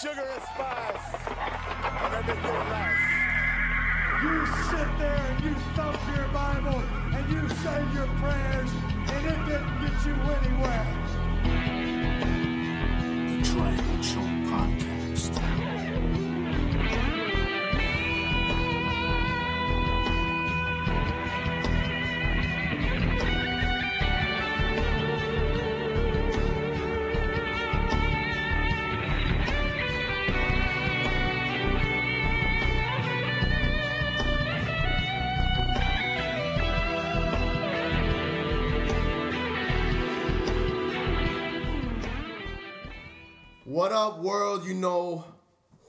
sugar and spice and everything else. You sit there and you thump your Bible and you say your prayers, and it didn't get you anywhere. The Triangle Choke Podcast.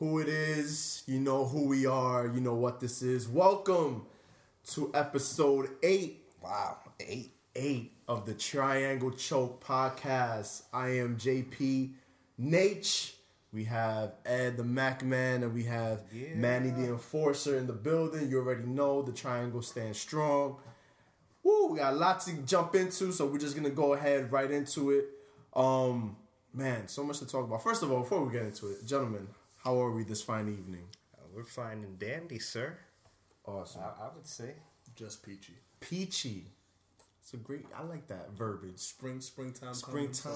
Who it is. You know who we are. You know what this is. Welcome to episode eight. Wow, eight. Eight of the Triangle Choke podcast. I am JP Nate. We have Ed the Mac Man and we have Yeah. Manny the Enforcer in the building. You already know the Triangle stands strong. Woo, we got a lot to jump into, so we're just gonna go ahead right into it. Um, man, so much to talk about. First of all, before we get into it, gentlemen, how are we this fine evening? Uh, We're fine and dandy, sir. Awesome. I, I would say. Just peachy. Peachy. It's a great. I like that verbiage. Spring, springtime. Springtime,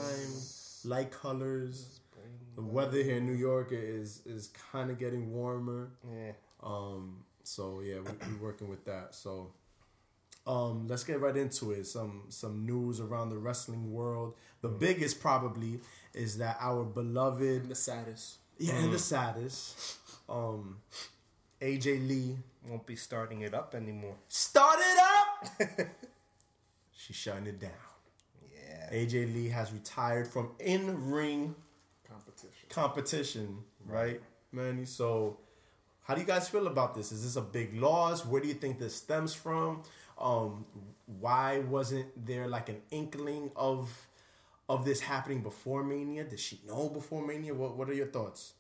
light colors. The weather here in New York is is kind of getting warmer. Yeah. Um, so yeah, we, we're working with that. So, um, let's get right into it. Some some news around the wrestling world. The biggest probably is that our beloved, The saddest. Yeah, and the saddest, um, AJ Lee Won't be starting it up anymore. started up. She's shutting it down. Yeah. AJ Lee has retired from in ring Competition. competition, right, Manny? So, how do you guys feel about this? Is this a big loss? Where do you think this stems from? Um, why wasn't there like an inkling of of this happening before Mania? Did she know before Mania? What What are your thoughts?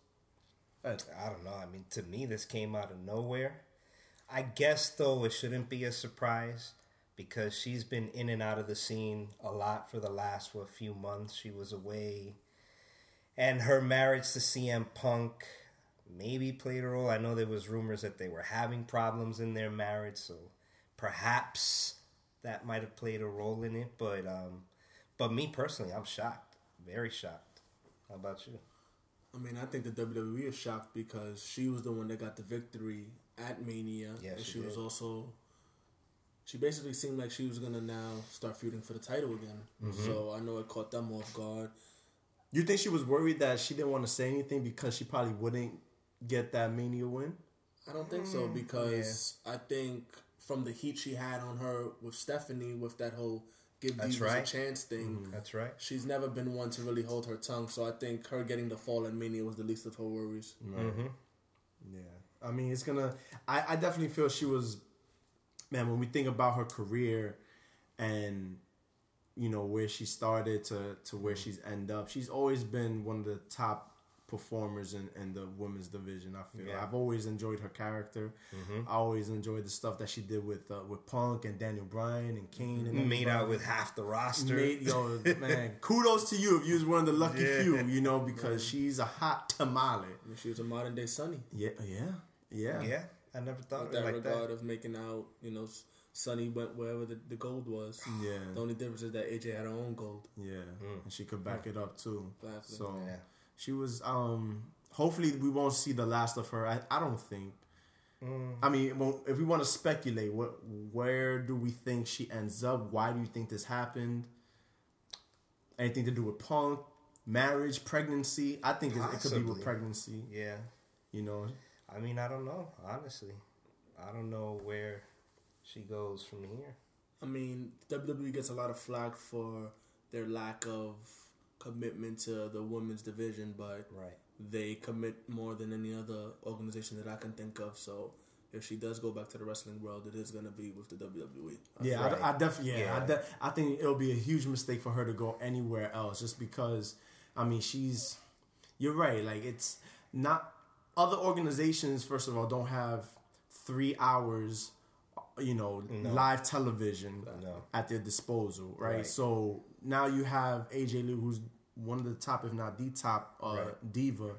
I don't know. I mean, to me, this came out of nowhere. I guess, though, it shouldn't be a surprise because she's been in and out of the scene a lot for the last, what, few months. She was away. And her marriage to CM Punk maybe played a role. I know there was rumors that they were having problems in their marriage, so perhaps that might have played a role in it. But, um, but me personally, I'm shocked. Very shocked. How about you? I mean, I think the WWE is shocked because she was the one that got the victory at Mania. Yeah, and she she, was did. also. She basically seemed like she was gonna now start feuding for the title again. Mm-hmm. So I know it caught them off guard. You think she was worried that she didn't want to say anything because she probably wouldn't get that Mania win? I don't think Mm, so because I think from the heat she had on her with Stephanie with that whole give That's Divas right. a chance thing. That's right. She's never been one to really hold her tongue, so I think her getting the fall in Mania was the least of her worries. Mm-hmm. Yeah, I mean, it's gonna. I, I definitely feel she was, man. When we think about her career, and you know where she started to to where she's end up, she's always been one of the top performers in, in the women's division. I feel Yeah. I've always enjoyed her character. Mm-hmm. I always enjoyed the stuff that she did with uh, with Punk and Daniel Bryan and mm-hmm. Kane and Made out with half the roster. Made, yo, man, kudos to you if you was one of the lucky Yeah. few, you know, because she's a hot tamale. She was a modern day Sunny. Yeah, yeah, yeah. yeah, I never thought With of that like regard that. of making out, you know, Sunny went wherever the, the gold was. Yeah. The only difference is that AJ had her own gold. Yeah, mm. and she could back it up too. Exactly. So Yeah. She was. Um, hopefully, we won't see the last of her. I, I don't think. I mean, if we want to speculate, what where do we think she ends up? Why do you think this happened? Anything to do with Punk, marriage, pregnancy? I think it, it could be with pregnancy. Yeah, You know, I mean, I don't know. Honestly, I don't know where she goes from here. I mean, WWE gets a lot of flack for their lack of commitment to the women's division, but Right. they commit more than any other organization that I can think of. So if she does go back to the wrestling world, it is going to be with the WWE. Yeah, Right. I, I definitely. Yeah, I, Yeah. de- I think it'll be a huge mistake for her to go anywhere else, just because. I mean, she's. You're right. Like it's not. Other organizations, first of all, don't have three hours, you know, live television No. at their disposal, right? Right. So now you have AJ Lee, who's one of the top, if not the top, uh, Right. diva,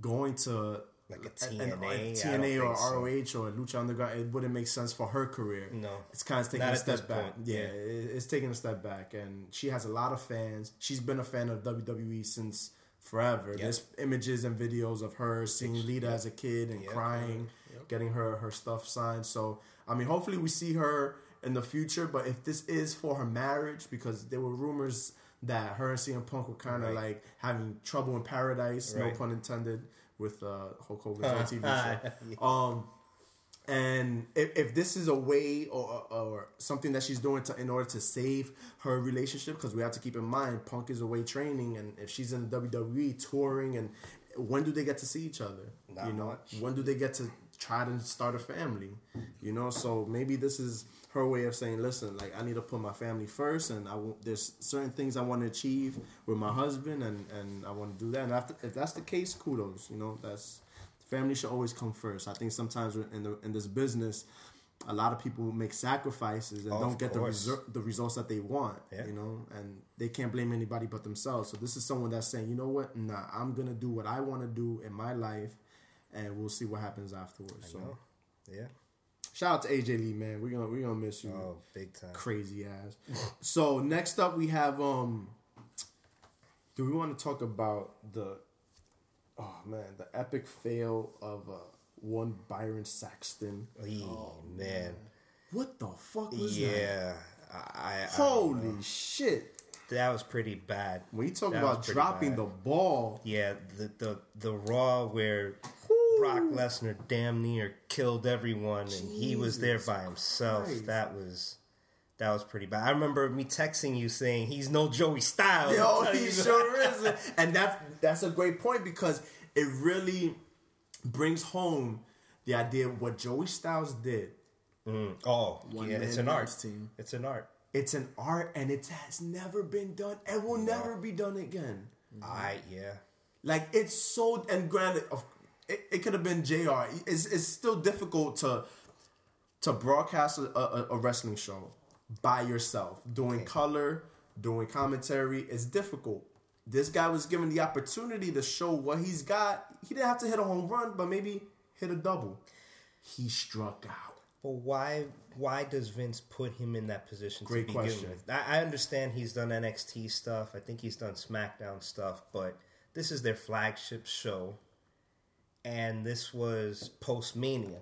going to Like a TNA, an- TNA or so. ROH or Lucha Underground. It wouldn't make sense for her career. No. it's kind of taking Not a step back. Yeah, yeah. it's taking a step back, and she has a lot of fans. She's been a fan of WWE since forever. There's images and videos of her seeing Lita as a kid and Yep. crying, getting her her stuff signed. So I mean, hopefully we see her in the future. But if this is for her marriage, because there were rumors that her and CM Punk were kind of Right. like having trouble in paradise, no pun intended, with uh, Hulk Hogan's own TV show. Um, and if, if this is a way or, or something that she's doing to in order to save her relationship, because we have to keep in mind Punk is away training, and if she's in the WWE touring, and when do they get to see each other? Not you know, much. when do they get to try to start a family? You know, so maybe this is her way of saying, listen, like I need to put my family first, and I want, there's certain things I want to achieve with my husband, and and I want to do that. And after, if that's the case, kudos. You know, that's family should always come first. I think sometimes in the in this business, a lot of people make sacrifices and Of don't get the resu- the results that they want. Yeah. You know, and they can't blame anybody but themselves. So this is someone that's saying, you know what, nah, I'm gonna do what I want to do in my life, and we'll see what happens afterwards. So know. Yeah. shout out to AJ Lee, man. We're gonna we're gonna miss you Oh, big time. crazy ass. so next up we have um do we want to talk about the oh man, the epic fail of uh one Byron Saxton. Eee, man. What the fuck was that? Yeah. I, I, I Holy shit. that was pretty bad. When you talk That about dropping bad. the ball, Yeah, the the the Raw where Brock Lesnar damn near killed everyone, and he was there by himself. Christ. That was that was pretty bad. I remember me texting you saying he's no Joey Styles. Yo, he sure isn't. And that's that's a great point because it really brings home the idea of what Joey Styles did. Mm, oh, One yeah, it's an art. team. It's an art. It's an art and it has never been done and will never be done again. I yeah. Like it's so and granted, of it, it could have been Jr. It's it's still difficult to to broadcast a, a, a wrestling show by yourself, doing color, doing commentary. It's difficult. This guy was given the opportunity to show what he's got. He didn't have to hit a home run, but maybe hit a double. He struck out. But why why does Vince put him in that position Great to begin question. with? I, I understand he's done NXT stuff. I think he's done SmackDown stuff, but this is their flagship show, and this was post Mania.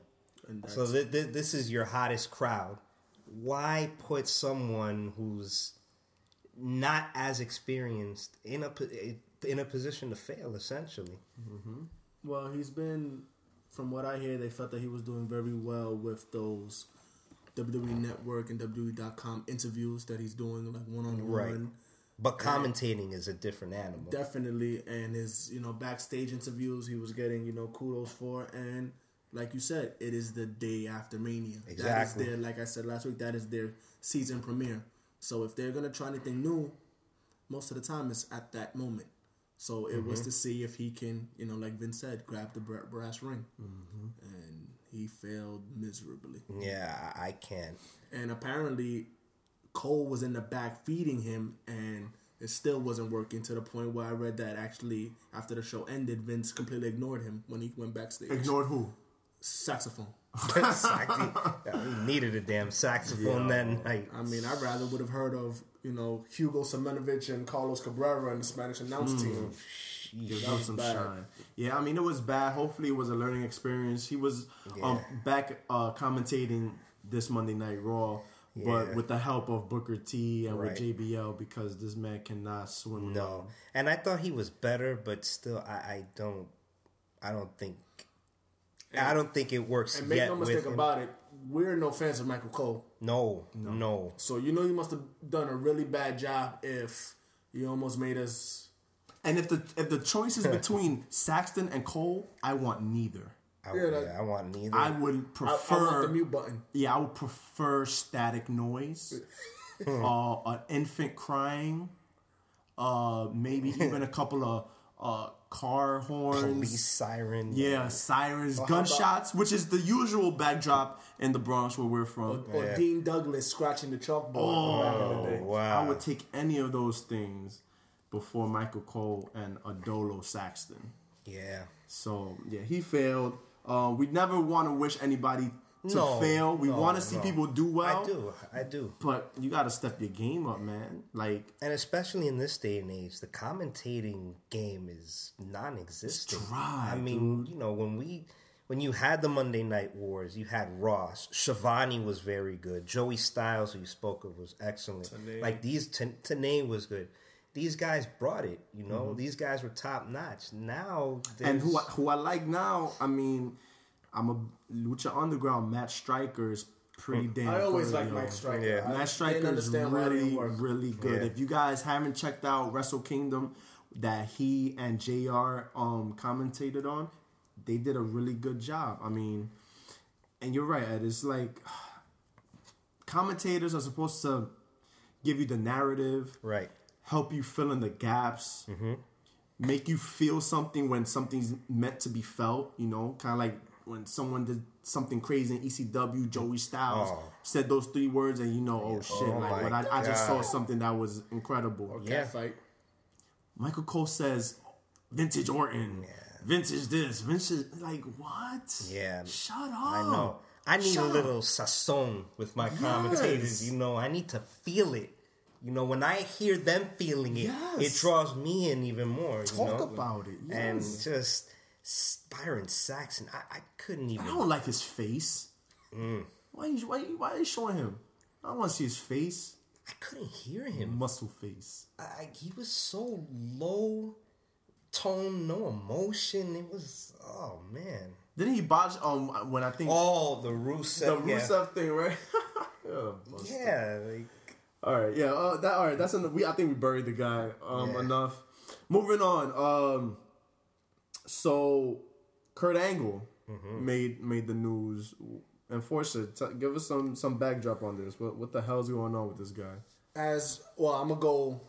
So th- th- this is your hottest crowd. Why put someone who's not as experienced in a in a position to fail? Essentially, mm-hmm. well, he's been, from what I hear, they felt that he was doing very well with those WWE Network and WWE.com interviews that he's doing, like one on Right. one. But commentating is a different animal. Definitely, and his you know backstage interviews, he was getting you know kudos for, and like you said, it is the day after Mania. That Exactly. is their, like I said last week, that is their season premiere. So if they're gonna try anything new, most of the time it's at that moment. So it Mm-hmm. was to see if he can, you know, like Vince said, grab the brass ring, Mm-hmm. and he failed miserably. yeah, I can't. And apparently, Cole was in the back feeding him, and it still wasn't working to the point where I read that actually after the show ended, Vince completely ignored him when he went backstage. Ignored who? saxophone. Saxy. Yeah, we needed a damn saxophone that night. I mean, I rather would have heard of you know Hugo Savinovich and Carlos Cabrera and the Spanish announce Mm. team. Give That was some bad. shine. Yeah, I mean it was bad. Hopefully it was a learning experience. He was um, back uh, commentating this Monday Night Raw, but Yeah. with the help of Booker T and Right. with JBL because this man cannot swim. No, alone. and I thought he was better, but still, I, I don't, I don't think, I don't think it works And make yet no with mistake him. about it, we're no fans of Michael Cole. no, no, So you know you must have done a really bad job if you almost made us. And if the if the choice is between Saxton and Cole, I want neither. I, Yeah, yeah, that- I want neither. I would I, prefer. I want the mute button. Yeah, I would prefer static noise, uh, an infant crying, uh, maybe even a couple of uh, car horns. Police siren. Yeah, sirens, how about- gunshots, which is the usual backdrop in the Bronx where we're from. Or Yeah. Dean Douglas scratching the chalkboard. from back in the wow. I would take any of those things before Michael Cole and Adolo Saxton. Yeah. So yeah, he failed. Uh, we never want to wish anybody to No, fail. We no, want to see no. people do well. I do. I do. But you got to step your game up, man. Like And especially in this day and age, the commentating game is non-existent. Dry, I mean, you know, when we when you had the Monday Night Wars, you had Ross, Schiavone was very good, Joey Styles, who you spoke of, was excellent. Like these, Tan- Tenay was good. These guys brought it. You know, these guys were top notch. Now, Mm-hmm. and who I, who I like now. I mean, I'm a Lucha Underground. Matt Striker is pretty damn. I always good, like yo. Mike Striker. Yeah. I Matt Striker is understand why it didn't really, really good. Yeah. If you guys haven't checked out Wrestle Kingdom, that he and Jr. um commentated on, they did a really good job. I mean, and you're right, Ed. It's like commentators are supposed to give you the narrative, right. Help you fill in the gaps, mm-hmm. make you feel something when something's meant to be felt. You know, kind of like when someone did something crazy in ECW, Joey Styles Oh. said those three words, and you know, oh shit! Oh like, my when I, I just saw something that was incredible. Yeah. Cat fight. Michael Cole says, "Vintage Orton, vintage this, vintage like what? Yeah. shut up. I know. I need Shut a up. little sazon with my commentators. Yes. You know, I need to feel it. You know, when I hear them feeling it, Yes. it draws me in even more. You Talk know? about it, And just Byron Saxton, I, I couldn't even. I don't like his face. Mm. Why, you, why, why are you showing him? I don't want to see his face. I couldn't hear him. Muscle face. I, he was so low tone, no emotion. It was oh man. Didn't he botch um when I think Oh, the Rusev. the yeah. Thing, right? yeah. Yeah, like, All right, yeah. Uh, that all right. That's enough. We I think we buried the guy um Yeah. enough. Moving on. Um, so Kurt Angle Mm-hmm. made made the news. Enforcer, t- give us some some backdrop on this. What what the hell's going on with this guy? as well, I'm gonna go.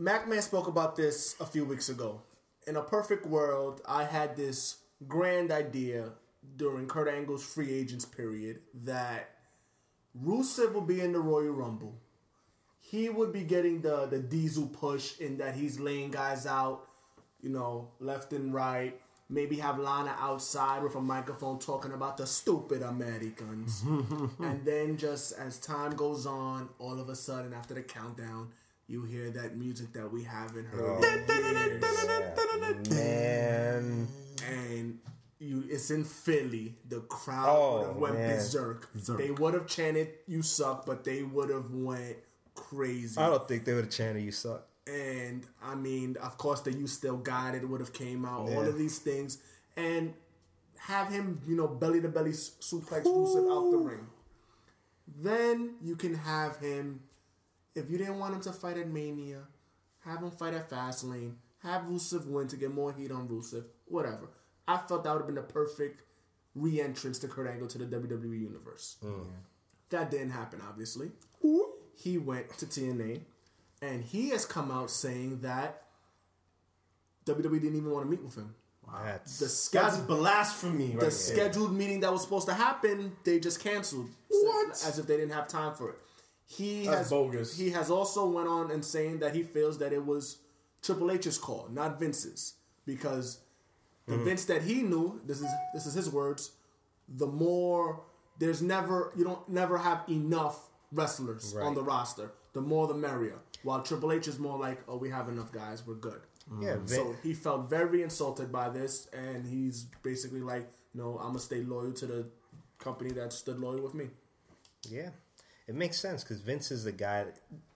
MacMan spoke about this a few weeks ago. In a perfect world, I had this grand idea during Kurt Angle's free agents period that Rusev will be in the Royal Rumble. He would be getting the the diesel push in that he's laying guys out, you know, left and right. Maybe have Lana outside with a microphone talking about the stupid Americans. and then just as time goes on, all of a sudden after the countdown, you hear that music that we haven't heard in years. Oh, man. And you it's in Philly. The crowd Oh, would have went. Berserk. They would have chanted "You suck," but they would have went crazy. I don't think they would have chanted you suck. and I mean, of course, the "You Still Got It" would have came out. All of these things, and have him, you know, belly to belly suplex Rusev out the ring. Then you can have him. If you didn't want him to fight at Mania, have him fight at Fastlane. Have Rusev win to get more heat on Rusev. Whatever. I felt that would have been the perfect re-entrance to Kurt Angle to the WWE universe. Mm. That didn't happen, obviously. He went to TNA, and he has come out saying that WWE didn't even want to meet with him. That's The That's scheduled, blasphemy, right the there. scheduled meeting that was supposed to happen, they just canceled. What? As if they didn't have time for it. He That's has bogus. He has also went on and saying that he feels that it was Triple H's call, not Vince's, because the Mm-hmm. Vince that he knew, this is this is his words, the more there's never you don't never have enough wrestlers on the roster. The more the merrier. While Triple H is more like, oh, we have enough guys, we're good. Mm-hmm. yeah. Vin- So he felt very insulted by this, and he's basically like, no, I'm gonna stay loyal to the company that stood loyal with me. Yeah, it makes sense because Vince is the guy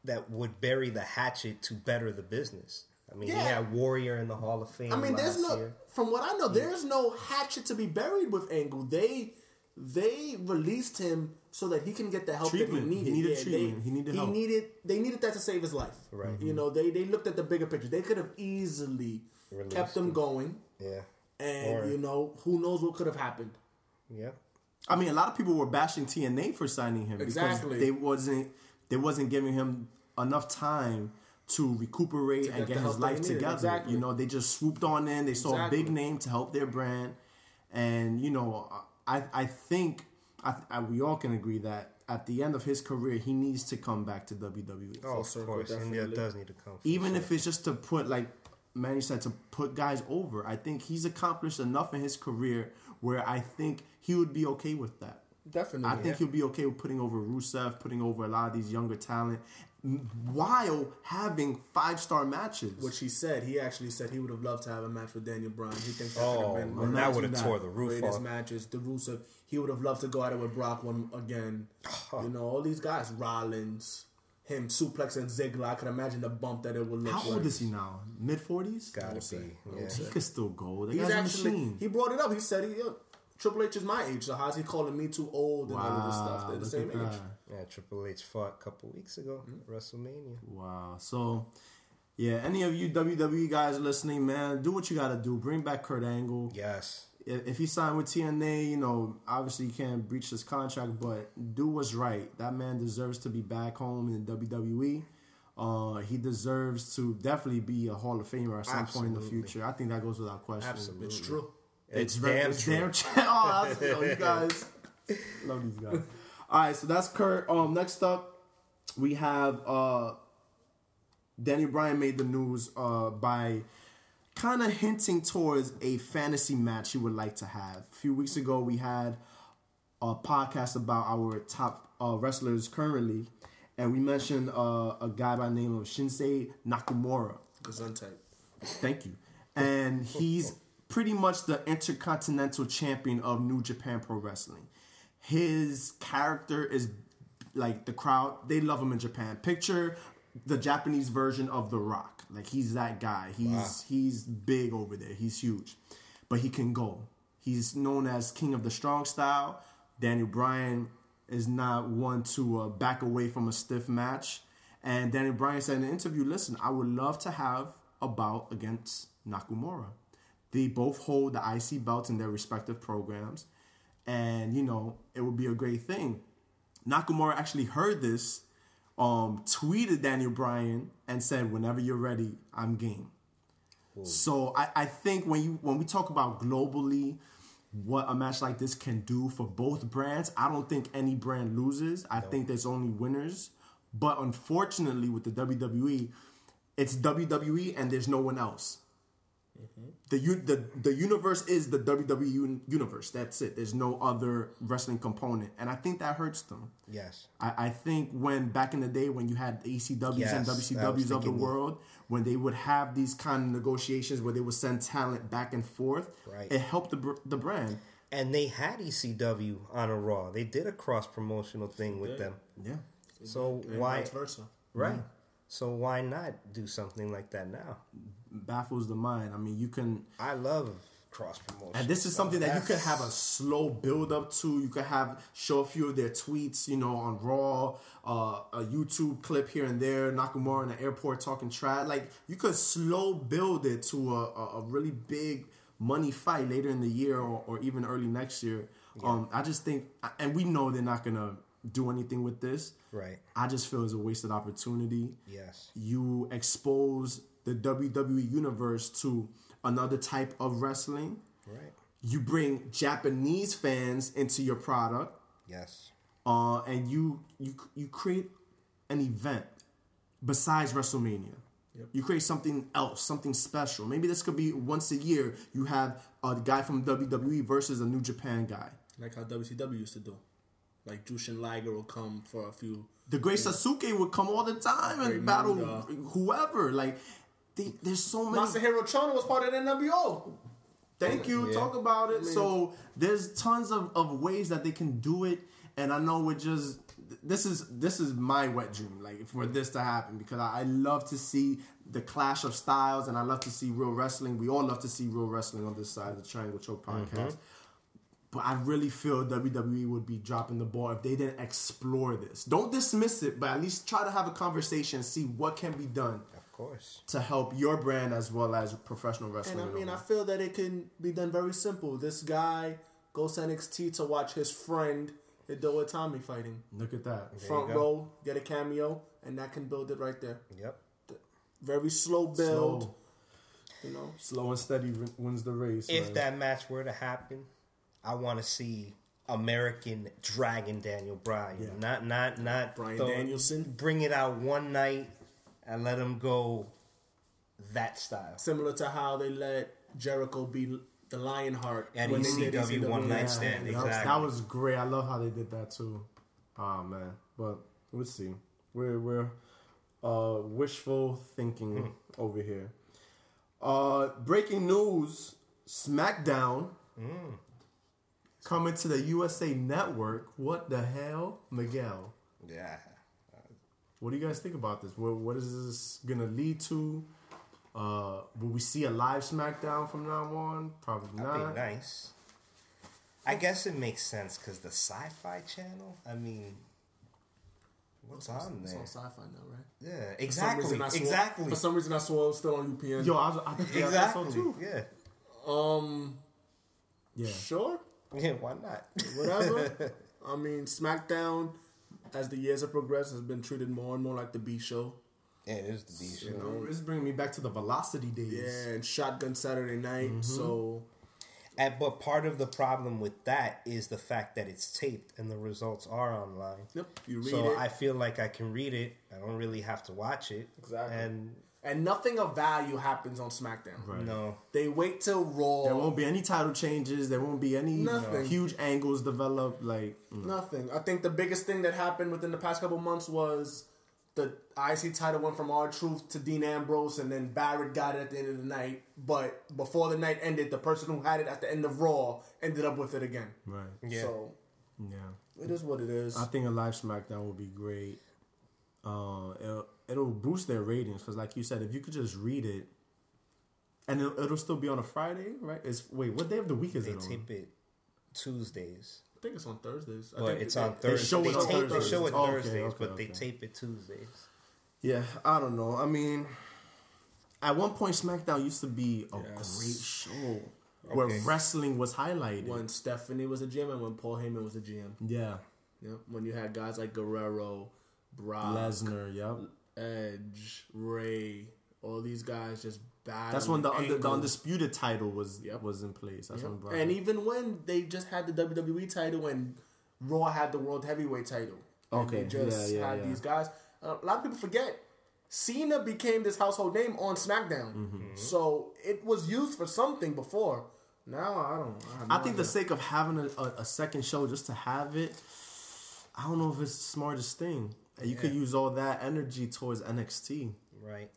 that would bury the hatchet to better the business. I mean, he Yeah. had Warrior in the Hall of Fame. I mean, there's no, year. from what I know, there's no hatchet to be buried with Angle. They they released him so that he can get the help Treatment. that he needed. He needed. needed Yeah, treatment. They, He needed he help. needed they needed that to save his life. Right. You know, they they looked at the bigger picture. They could have easily Released kept him him. going, Yeah, and Or- you know, who knows what could have happened. yeah. I mean, a lot of people were bashing TNA for signing him Exactly. because they wasn't they wasn't giving him enough time to recuperate and get get his life together. Exactly. You know, they just swooped on in. They saw a big name to help their brand, and you know, I I think I, I we all can agree that at the end of his career, he needs to come back to WWE. Oh, of circle, course, India definitely. does need to come. Even sure. if it's just to put like Manny said to put guys over. I think he's accomplished enough in his career where I think he would be okay with that. Definitely. I think he'll be okay with putting over Rusev, putting over a lot of these younger talent, m- while having five star matches. Which he said, he actually said he would have loved to have a match with Daniel Bryan. He thinks that Oh, could have oh, been man, one that of would have the tore the roof greatest off. matches. The Rusev, he would have loved to go at it with Brock one again. you know, all these guys, Rollins, him suplex and Ziggler. I could imagine the bump that it would look. How like. old is he now? Mid forties. Gotta say. be. I would Yeah. He could still go. The He's guy's a actually machine. he brought it up. He said he. Yo, Triple H is my age, so how's he calling me too old and all of this stuff? They're the same at age. That. Yeah, Triple H fought a couple weeks ago at WrestleMania. Wow. So, yeah, any of you WWE guys listening, man, do what you got to do. Bring back Kurt Angle. Yes. If if he signed with TNA, you know, obviously you can't breach his contract, but do what's right. That man deserves to be back home in the WWE. Uh, he deserves to definitely be a Hall of Famer at some point in the future. I think that goes without question. Absolutely. It's true. It's, very- damn it's true. damn true. oh, that's, yo, you guys love these guys. All right, so that's Kurt. Um, next up, we have uh, Daniel Bryan made the news uh by kind of hinting towards a fantasy match he would like to have. A few weeks ago, we had a podcast about our top uh, wrestlers currently, and we mentioned uh, a guy by the name of Shinsuke Nakamura. Gesundheit. Thank you. And he's pretty much the intercontinental champion of New Japan Pro Wrestling. His character is like the crowd, they love him in Japan. Picture the Japanese version of The Rock. Like he's that guy. He's he's big over there. He's huge. But he can go. He's known as King of the Strong Style. Daniel Bryan is not one to uh, back away from a stiff match. And Daniel Bryan said in an interview, listen, I would love to have a bout against Nakamura. They both hold the IC belts in their respective programs. And, you know, it would be a great thing. Nakamura actually heard this, um, tweeted Daniel Bryan, and said, whenever you're ready, I'm game. So I, I think when you when we talk about globally what a match like this can do for both brands, I don't think any brand loses. I think there's only winners. But unfortunately with the WWE, it's WWE and there's no one else. Mm-hmm. The, u- the the universe is the WWE universe. That's it. There's no other wrestling component, and I think that hurts them. Yes. I, I think when back in the day when you had the ECWs and Yes, was WCWs of the world, when they would have these kind of negotiations where they would send talent back and forth, Right. it helped the the brand. And they had ECW on a Raw. They did a cross promotional thing with them. Yeah, So And why vice versa. right? Mm-hmm. So why not do something like that now? Baffles the mind. I mean, you can, I love cross promotion. and this is something that you could have a slow build up to. You could have show a few of their tweets, you know, on Raw, uh, a YouTube clip here and there, Nakamura in the airport talking trash. Like you could slow build it to a, a, really big money fight later in the year or, or even early next year. Um, I just think, and we know they're not gonna do anything with this. Right. I just feel it's a wasted opportunity Yes. you expose the WWE universe to another type of wrestling. Right. You bring Japanese fans into your product, Yes. uh, and you you you create an event besides WrestleMania. Yep. You create something else, something special. Maybe this could be once a year. You have a guy from WWE versus a New Japan guy. Like how WCW used to do. Like Jushin Liger will come for a few. The Great Sasuke would come all the time and Great battle whoever. Like, they, there's so many. Masahiro Chono was part of the NWO. Thank you. Yeah. Talk about it. So there's tons of, of ways that they can do it, and I know we're just this is this is my wet dream, like for this to happen because I, I love to see the clash of styles, and I love to see real wrestling. We all love to see real wrestling on this side of the Triangle Choke mm-hmm. podcast. But I really feel WWE would be dropping the ball if they didn't explore this. Don't dismiss it, but at least try to have a conversation, see what can be done Of course. to help your brand as well as professional wrestling. And I mean, I feel that it can be done very simple. This guy goes to NXT to watch his friend Hideo Itami fighting. look at that. Front row, get a cameo, and that can build it right there. Yep. Very slow build. Slow. You know, slow and steady wins the race. If man. that match were to happen, I want to see American Dragon Daniel Bryan. Yeah. Not not not Bryan Danielson? Bring it out one night and let him go that style. Similar to how they let Jericho be the Lionheart At when they ECW ECW. One Night Yeah. Stand, that was- exactly. That was great. I love how they did that too. Oh man, but we'll see. We're we're uh, wishful thinking over here. Uh, breaking news: SmackDown coming to the USA Network. What the hell, Miguel? Yeah. What do you guys think about this? What what is this gonna lead to? Uh, will we see a live SmackDown from now on? Probably That'd not. be nice. I guess it makes sense because the Sci-Fi Channel. I mean, what's on It's there? on sci-fi now, right? Yeah, For some exactly, reason I swore- exactly, For some reason, I swore it was still on UPN. Yo, I, was, I, yeah, I thought so exactly. too. Yeah, Um, Yeah. sure, yeah. Why not? whatever. I mean, SmackDown, as the years have progressed, has been treated more and more like the B show. yeah, it is the B show. know, This is bringing me back to the Velocity days. Yeah, and Shotgun Saturday Night. Mm-hmm. So And, but part of the problem with that is the fact that it's taped and the results are online. Yep, you read so it. I feel like I can read it. I don't really have to watch it. Exactly. And and nothing of value happens on SmackDown. Right. no, They wait till Raw. There won't be any title changes. There won't be any Nothing. huge angles developed. Like, mm. Nothing. I think the biggest thing that happened within the past couple months was the IC title went from R Truth to Dean Ambrose, and then Barrett got it at the end of the night. But before the night ended, the person who had it at the end of Raw ended up with it again. right. Yeah. So Yeah. it is what it is. I think a live SmackDown would be great. Uh, it'll, it'll boost their ratings because, like you said, if you could just read it, and it'll, it'll still be on a Friday, right? It's wait, what day of the week is they it on? tape it Tuesdays, I think it's on Thursdays. I but think it's they- on they- Thursdays. show They, it on tape, they show it Oh, okay, Thursdays, okay, but they tape it Tuesdays. Yeah, I don't know. I mean, at one point, SmackDown used to be a Yes. great show where wrestling was highlighted. When Stephanie was a GM and when Paul Heyman was a GM. Yeah, Yep. When you had guys like Guerrero, Brock, Lesnar. Yep. Edge, Ray, all these guys just battling. That's when the under, the undisputed title was Yep. was in place. That's Yep. when And even when they just had the WWE title and Raw had the World Heavyweight title. And Okay, They just yeah, yeah, had yeah. these guys. Uh, a lot of people forget. Cena became this household name on SmackDown. Mm-hmm. So it was used for something before. Now I don't. I, no I think the sake of having a, a, a second show just to have it, I don't know if it's the smartest thing. And you could use all that energy towards NXT. Right?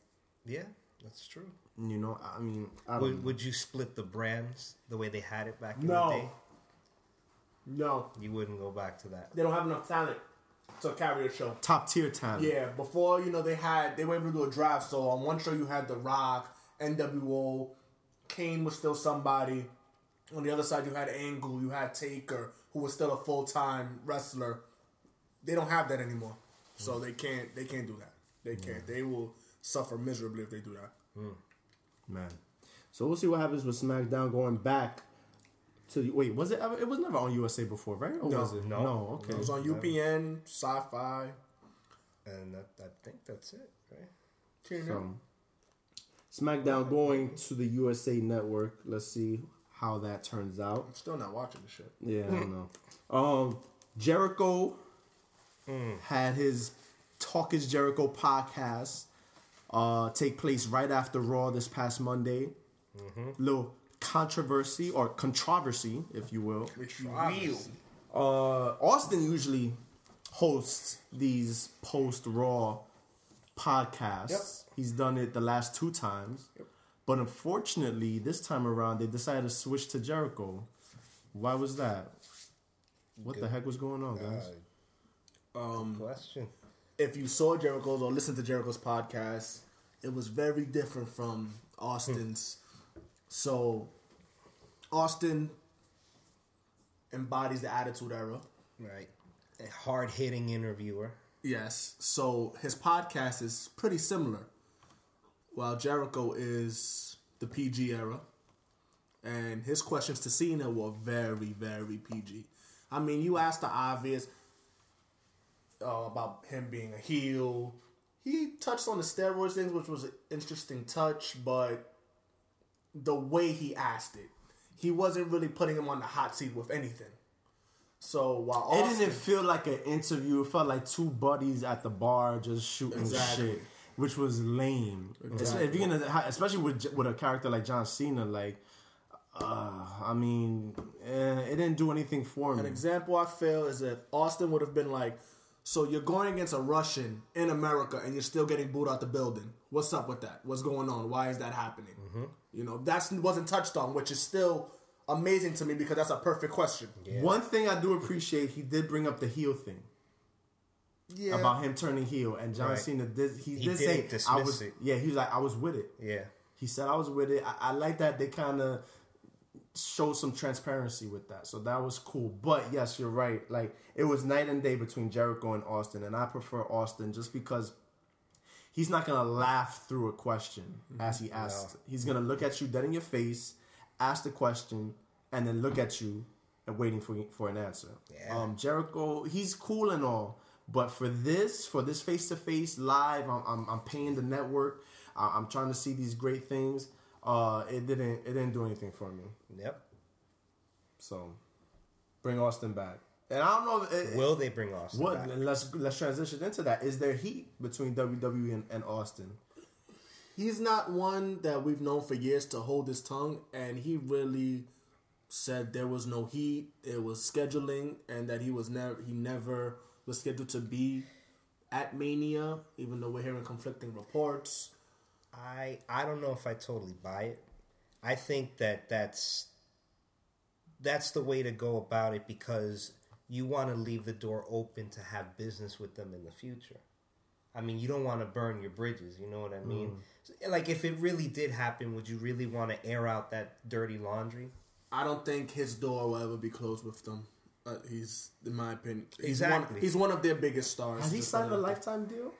Yeah, that's true. You know, I mean, I don't Would, would you split the brands the way they had it back in No. the day? no, You wouldn't go back to that. they don't have enough talent to carry a show. top tier talent. Yeah, before you know they had they were able to do a draft. So on one show you had The Rock, NWO, Kane was still somebody. On the other side you had Angle, you had Taker, who was still a full time wrestler. They don't have that anymore, so they can't they can't do that. They can't. They will suffer miserably if they do that. man. So we'll see what happens with SmackDown going back to the, wait. Was it ever? It was never on USA before, right? Or No. was it? No. no. Okay. It was on UPN, Sci-Fi, And that, I think that's it, right? TNA. So, SmackDown going to the USA Network. Let's see how that turns out. I'm still not watching the shit. Yeah, I don't know. Um, Jericho had his Talk is Jericho podcast uh, take place right after Raw this past Monday. Little controversy or controversy, if you will. If you will. Uh, Austin usually hosts these post Raw podcasts. Yep. He's done it the last two times. But unfortunately, this time around, they decided to switch to Jericho. Why was that? What the heck was going on, guys? Um, Question. if you saw Jericho's or listened to Jericho's podcast, it was very different from Austin's. so, Austin embodies the Attitude Era. Right. A hard hitting interviewer. Yes. So his podcast is pretty similar. While Jericho is the PG era, and his questions to Cena were very, very PG. I mean, you asked the obvious uh, about him being a heel. He touched on the steroids things, which was an interesting touch, but the way he asked it, he wasn't really putting him on the hot seat with anything. So while It Austin, didn't feel like an interview. It felt like two buddies at the bar just shooting Exactly. shit. which was lame. If you're gonna, especially with with a character like John Cena, like, uh, I mean, eh, it didn't do anything for me. An example I feel is if Austin would have been like, so you're going against a Russian in America and you're still getting booed out the building. What's up with that? What's going on? Why is that happening? Mm-hmm. You know, that wasn't touched on, which is still amazing to me because that's a perfect question. One thing I do appreciate, he did bring up the heel thing Yeah. about him turning heel, and John Right. Cena did. He, He did say, didn't "I was." it. Yeah, he was like, "I was with it." Yeah. He said, "I was with it." I, I like that they kind of showed some transparency with that, so that was cool. But yes, you're right. Like it was night and day between Jericho and Austin, and I prefer Austin just because he's not gonna laugh through a question as he asks. He's gonna look at you dead in your face, ask the question, and then look at you and waiting for for an answer. Yeah. Um, Jericho, he's cool and all, but for this, for this face to face live, I'm, I'm I'm paying the network. I'm trying to see these great things. Uh, it didn't it didn't do anything for me. Yep. So bring Austin back. And I don't know. If it, Will they bring Austin what? back? Let's let's transition into that. Is there heat between WWE and, and Austin? He's not one that we've known for years to hold his tongue, and he really said there was no heat. It was scheduling, and that he was never he never was scheduled to be at Mania, even though we're hearing conflicting reports. I I don't know if I totally buy it. I think that that's that's the way to go about it because you want to leave the door open to have business with them in the future. I mean, you don't want to burn your bridges. You know what I mean? Like, if it really did happen, would you really want to air out that dirty laundry? I don't think his door will ever be closed with them. Uh, he's, in my opinion, he's Exactly. One, he's one of their biggest stars. Has he signed a lifetime deal?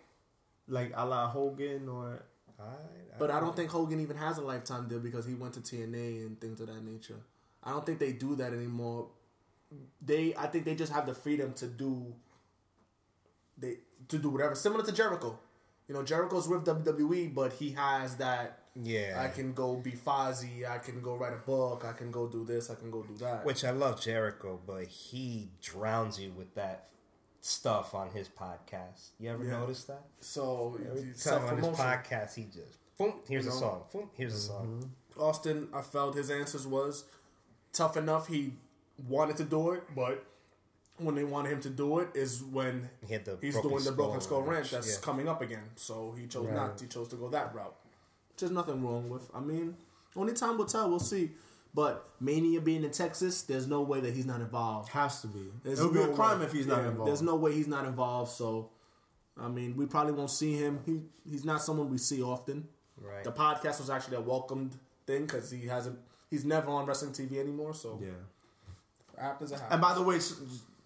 Like a la Hogan or I, But I don't think Hogan even has a lifetime deal because he went to TNA and things of that nature. I don't think they do that anymore. They, I think they just have the freedom to do. They to do whatever, similar to Jericho. You know, Jericho's with WWE, but he has that. Yeah. I can go be Fozzy. I can go write a book. I can go do this. I can go do that. Which I love Jericho, but he drowns you with that stuff on his podcast. You ever Yeah. notice that? so Every time on his podcast, he just boom. Here's You a song. Boom. Here's a mm-hmm. song. Austin, I felt his answers was tough enough. He wanted to do it, but when they wanted him to do it is when He had the he's doing the broken skull skull ranch ranch, that's yeah. coming up again. So he chose not. He chose to go that route. Which there's nothing wrong with. I mean, only time will tell. We'll see. But Mania being in Texas, there's no way that he's not involved. has to be? There's it would be no a crime way. if he's not involved. There's no way he's not involved. So, I mean, we probably won't see him. He he's not someone we see often. Right. The podcast was actually a welcomed thing because he hasn't. He's never on wrestling TV anymore. So Yeah. happens. It happens. And by the way,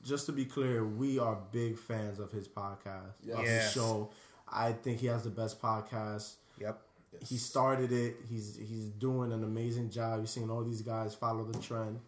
just to be clear, we are big fans of his podcast, of his show. I think he has the best podcast. Yep. He started it. He's he's doing an amazing job. You're seeing all these guys follow the trend.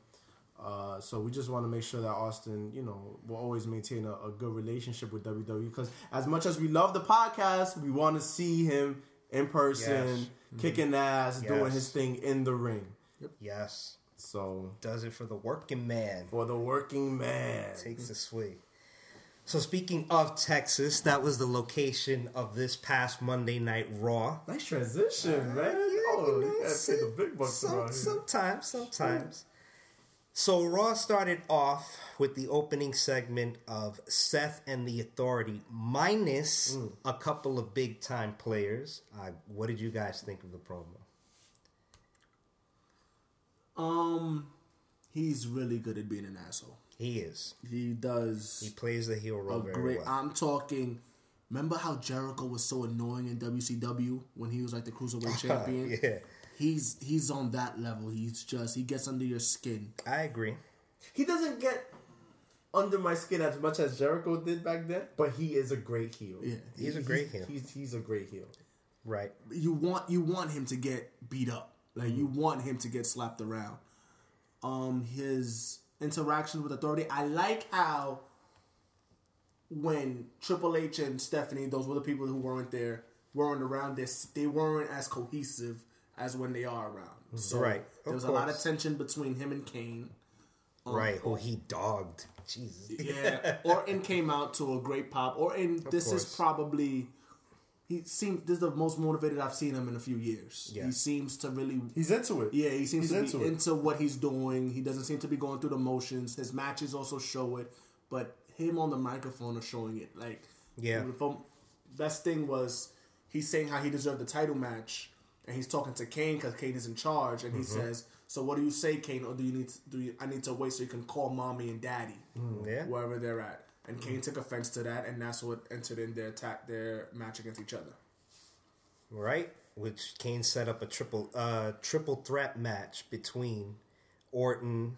Uh, so we just want to make sure that Austin, you know, will always maintain a, a good relationship with WWE because as much as we love the podcast, we want to see him in person, Yes. kicking ass, doing his thing in the ring. Yep. Yes. So Does it for the working man. for the working man, Takes a swing. So speaking of Texas, that was the location of this past Monday Night Raw. Nice transition, man. Yeah, oh, you know, see, the big bucks some-. Sometimes, sometimes. So Raw started off with the opening segment of Seth and the Authority, minus Mm. a couple of big time players. Uh, what did you guys think of the promo? um, he's really good at being an asshole. He is. He does He plays the heel role very great. well. I'm talking. Remember how Jericho was so annoying in WCW when he was like the cruiserweight champion? yeah, He's he's on that level. He's just he gets under your skin. I agree. He doesn't get under my skin as much as Jericho did back then, but he is a great heel. Yeah. He's a great heel. He's he's a great heel. Right. you want you want him to get beat up. Like you want him to get slapped around. Um, his interactions with authority. I like how when Triple H and Stephanie, those were the people who weren't there, weren't around this. They weren't as cohesive as when they are around. Mm-hmm. So Right. There was a lot of tension between him and Kane. Um, right. Who he dogged. Jesus. Yeah, Orton came out to a great pop. Orton, this is probably he seems this is the most motivated I've seen him in a few years. Yeah. He seems to really He's into it. yeah, he seems He's to into be it. into what he's doing. He doesn't seem to be going through the motions. His matches also show it, but him on the microphone are showing it. Like, Yeah. from, best thing was he's saying how he deserved the title match, and he's talking to Kane because Kane is in charge, and he Mm-hmm. says, "So what do you say, Kane? Or do you need to, do you, I need to wait so you can call mommy and daddy Yeah. wherever they're at?" And Kane took offense to that, and that's what entered in their attack, their match against each other. right? Which Kane set up a triple uh triple threat match between Orton,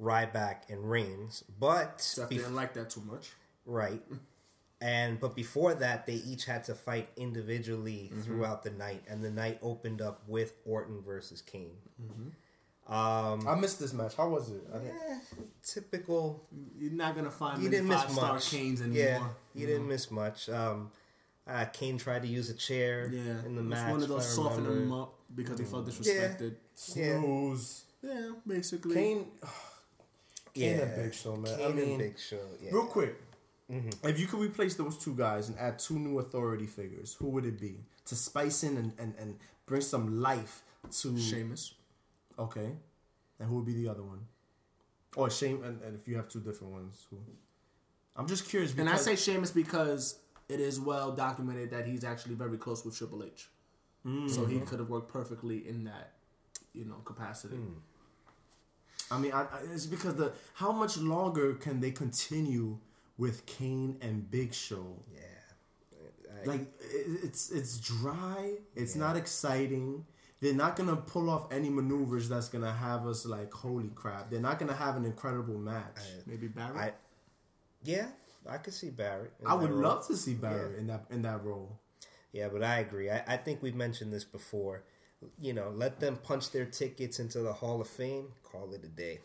Ryback, and Reigns. But Seth bef- didn't like that too much. right, and but before that, they each had to fight individually throughout the night, and the night opened up with Orton versus Kane. I missed this match. How was it? Eh, typical. You're not gonna find You didn't miss five star much. Canes anymore. Yeah, you didn't miss much. Um, uh, Kane tried to use a chair Yeah, in the It's match. one of those if I soften him remember. up because he felt disrespected. Yeah. Snooze. Yeah, basically. Kane, Kane Yeah. and Big Show, man. Kane I mean, Big Show. Yeah. real quick, if you could replace those two guys and add two new authority figures, who would it be to spice in and, and, and bring some life to? Sheamus. Okay, and who would be the other one? Or Shame, and, and if you have two different ones, who? I'm just curious. And I say Sheamus because it is well documented that he's actually very close with Triple H. So he mm-hmm. could have worked perfectly in that, you know, capacity. Hmm. I mean, I, I, it's because the how much longer can they continue with Kane and Big Show? Yeah. Like it, it's it's dry. It's not exciting. They're not gonna pull off any maneuvers that's gonna have us like holy crap. They're not gonna have an incredible match. Maybe Barrett. I, yeah, I could see Barrett. I, would role. love to see Barrett Yeah. in that in that role. Yeah, but I agree. I, I think we've mentioned this before. You know, let them punch their tickets into the Hall of Fame. Call it a day.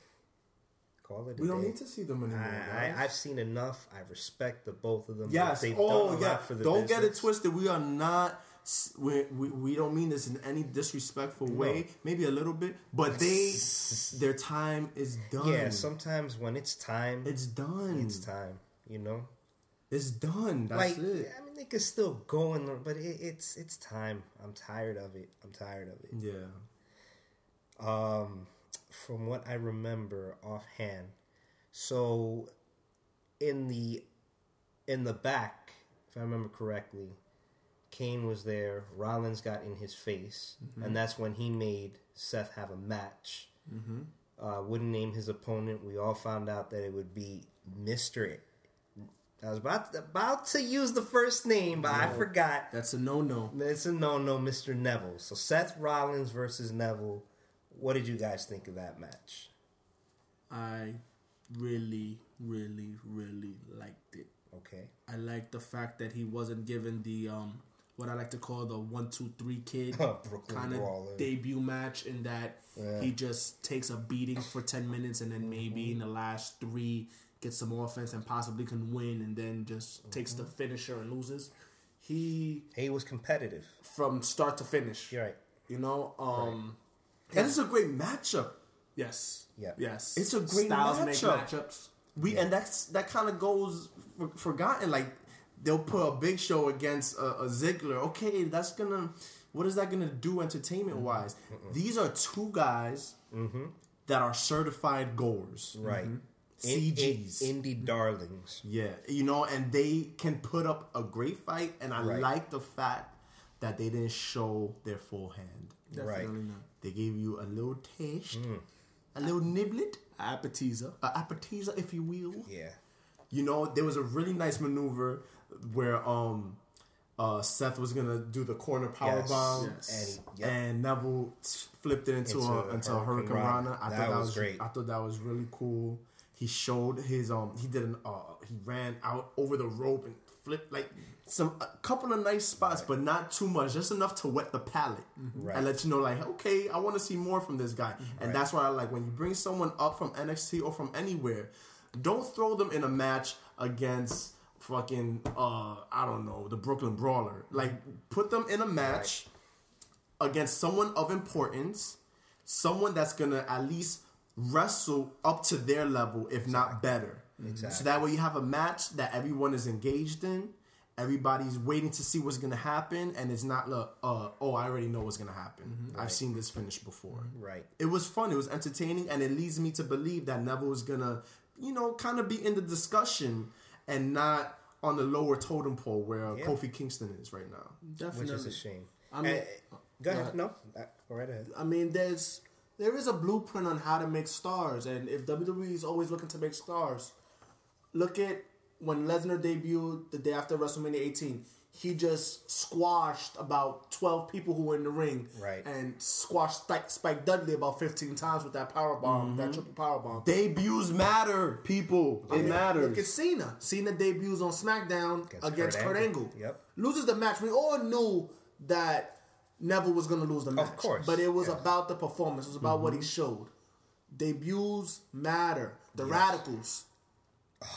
Call it a day. We don't need to see them anymore. I, guys. I, I've seen enough. I respect the both of them. Yes. Oh, done yeah. for the Don't get it twisted. We are not. We, we, we don't mean this in any disrespectful way. Maybe a little bit, but they their time is done. Yeah, sometimes when it's time, it's done. it's time. You know, It's done. That's like it. I mean, they could still go in, but it, it's it's time. I'm tired of it. I'm tired of it. Yeah. Um, from what I remember offhand, so in the in the back, if I remember correctly, Kane was there. Rollins got in his face, and that's when he made Seth have a match. Uh, wouldn't name his opponent. We all found out that it would be Mister. I was about about to use the first name, but I forgot. That's a no no. It's a no no, Mr. Neville. So Seth Rollins versus Neville. What did you guys think of that match? I really, really, really liked it. Okay. I like the fact that he wasn't given the um what I like to call the one two three kid kind of debut match in that he just takes a beating for ten minutes and then maybe in the last three gets some offense and possibly can win and then just takes the finisher and loses. He He was competitive. from start to finish. You're right. You know, um And it's a great matchup. yes. Yeah. Yes. It's a great Styles matchup. make matchups. We and that's that kind of goes for, forgotten. Like they'll put a big show against a, a Ziggler. Okay, that's gonna. What is that gonna do entertainment mm-hmm. wise? These are two guys mm-hmm. that are certified goers. Right. Mm-hmm. In- CGs. in- indie darlings. Yeah, you know, and they can put up a great fight, and I Right. like the fact that they didn't show their full hand. Right. Not. They gave you a little taste, mm. a little niblet, Appetizer. an appetizer, if you will. Yeah. You know, there was a really nice maneuver where um uh Seth was gonna do the corner power Yes. bomb, Yes. And yep. and Neville flipped it into, Into a, into a hurricanrana. I That thought that was great. I thought that was really cool. He showed his um he did an uh he ran out over the rope and flipped like some a couple of nice spots, but not too much, just enough to whet the palate Right. and let you know like okay, I want to see more from this guy. And that's why I like when you bring someone up from NXT or from anywhere, don't throw them in a match against fucking uh I don't know the Brooklyn Brawler. Like put them in a match against someone of importance, someone that's gonna at least wrestle up to their level, if not better. Exactly. So that way you have a match that everyone is engaged in, everybody's waiting to see what's gonna happen, and it's not like, uh, oh, I already know what's gonna happen. Mm-hmm. I've seen this finish before. Right. It was fun. It was entertaining, and it leads me to believe that Neville is gonna, you know, kind of be in the discussion and not on the lower totem pole where Yeah. Kofi Kingston is right now. Definitely. Which is a shame. I mean- Uh, go ahead. ahead. No, uh, go right ahead. I mean, there's there is a blueprint on how to make stars, and if WWE is always looking to make stars, look at when Lesnar debuted the day after WrestleMania 18. He just squashed about 12 people who were in the ring, Right. And squashed Spike, Dudley about 15 times with that power bomb, that mm-hmm. triple power bomb. Debuts matter, people. It matters. Look at Cena. Cena debuts on SmackDown Against against, Kurt Kurt, Angle. Angle. Yep. Loses the match. We all knew that Neville was going to lose the match. Of course, But it was yes. about the performance. It was about what he mm-hmm. showed. Debuts matter. The Radicalz.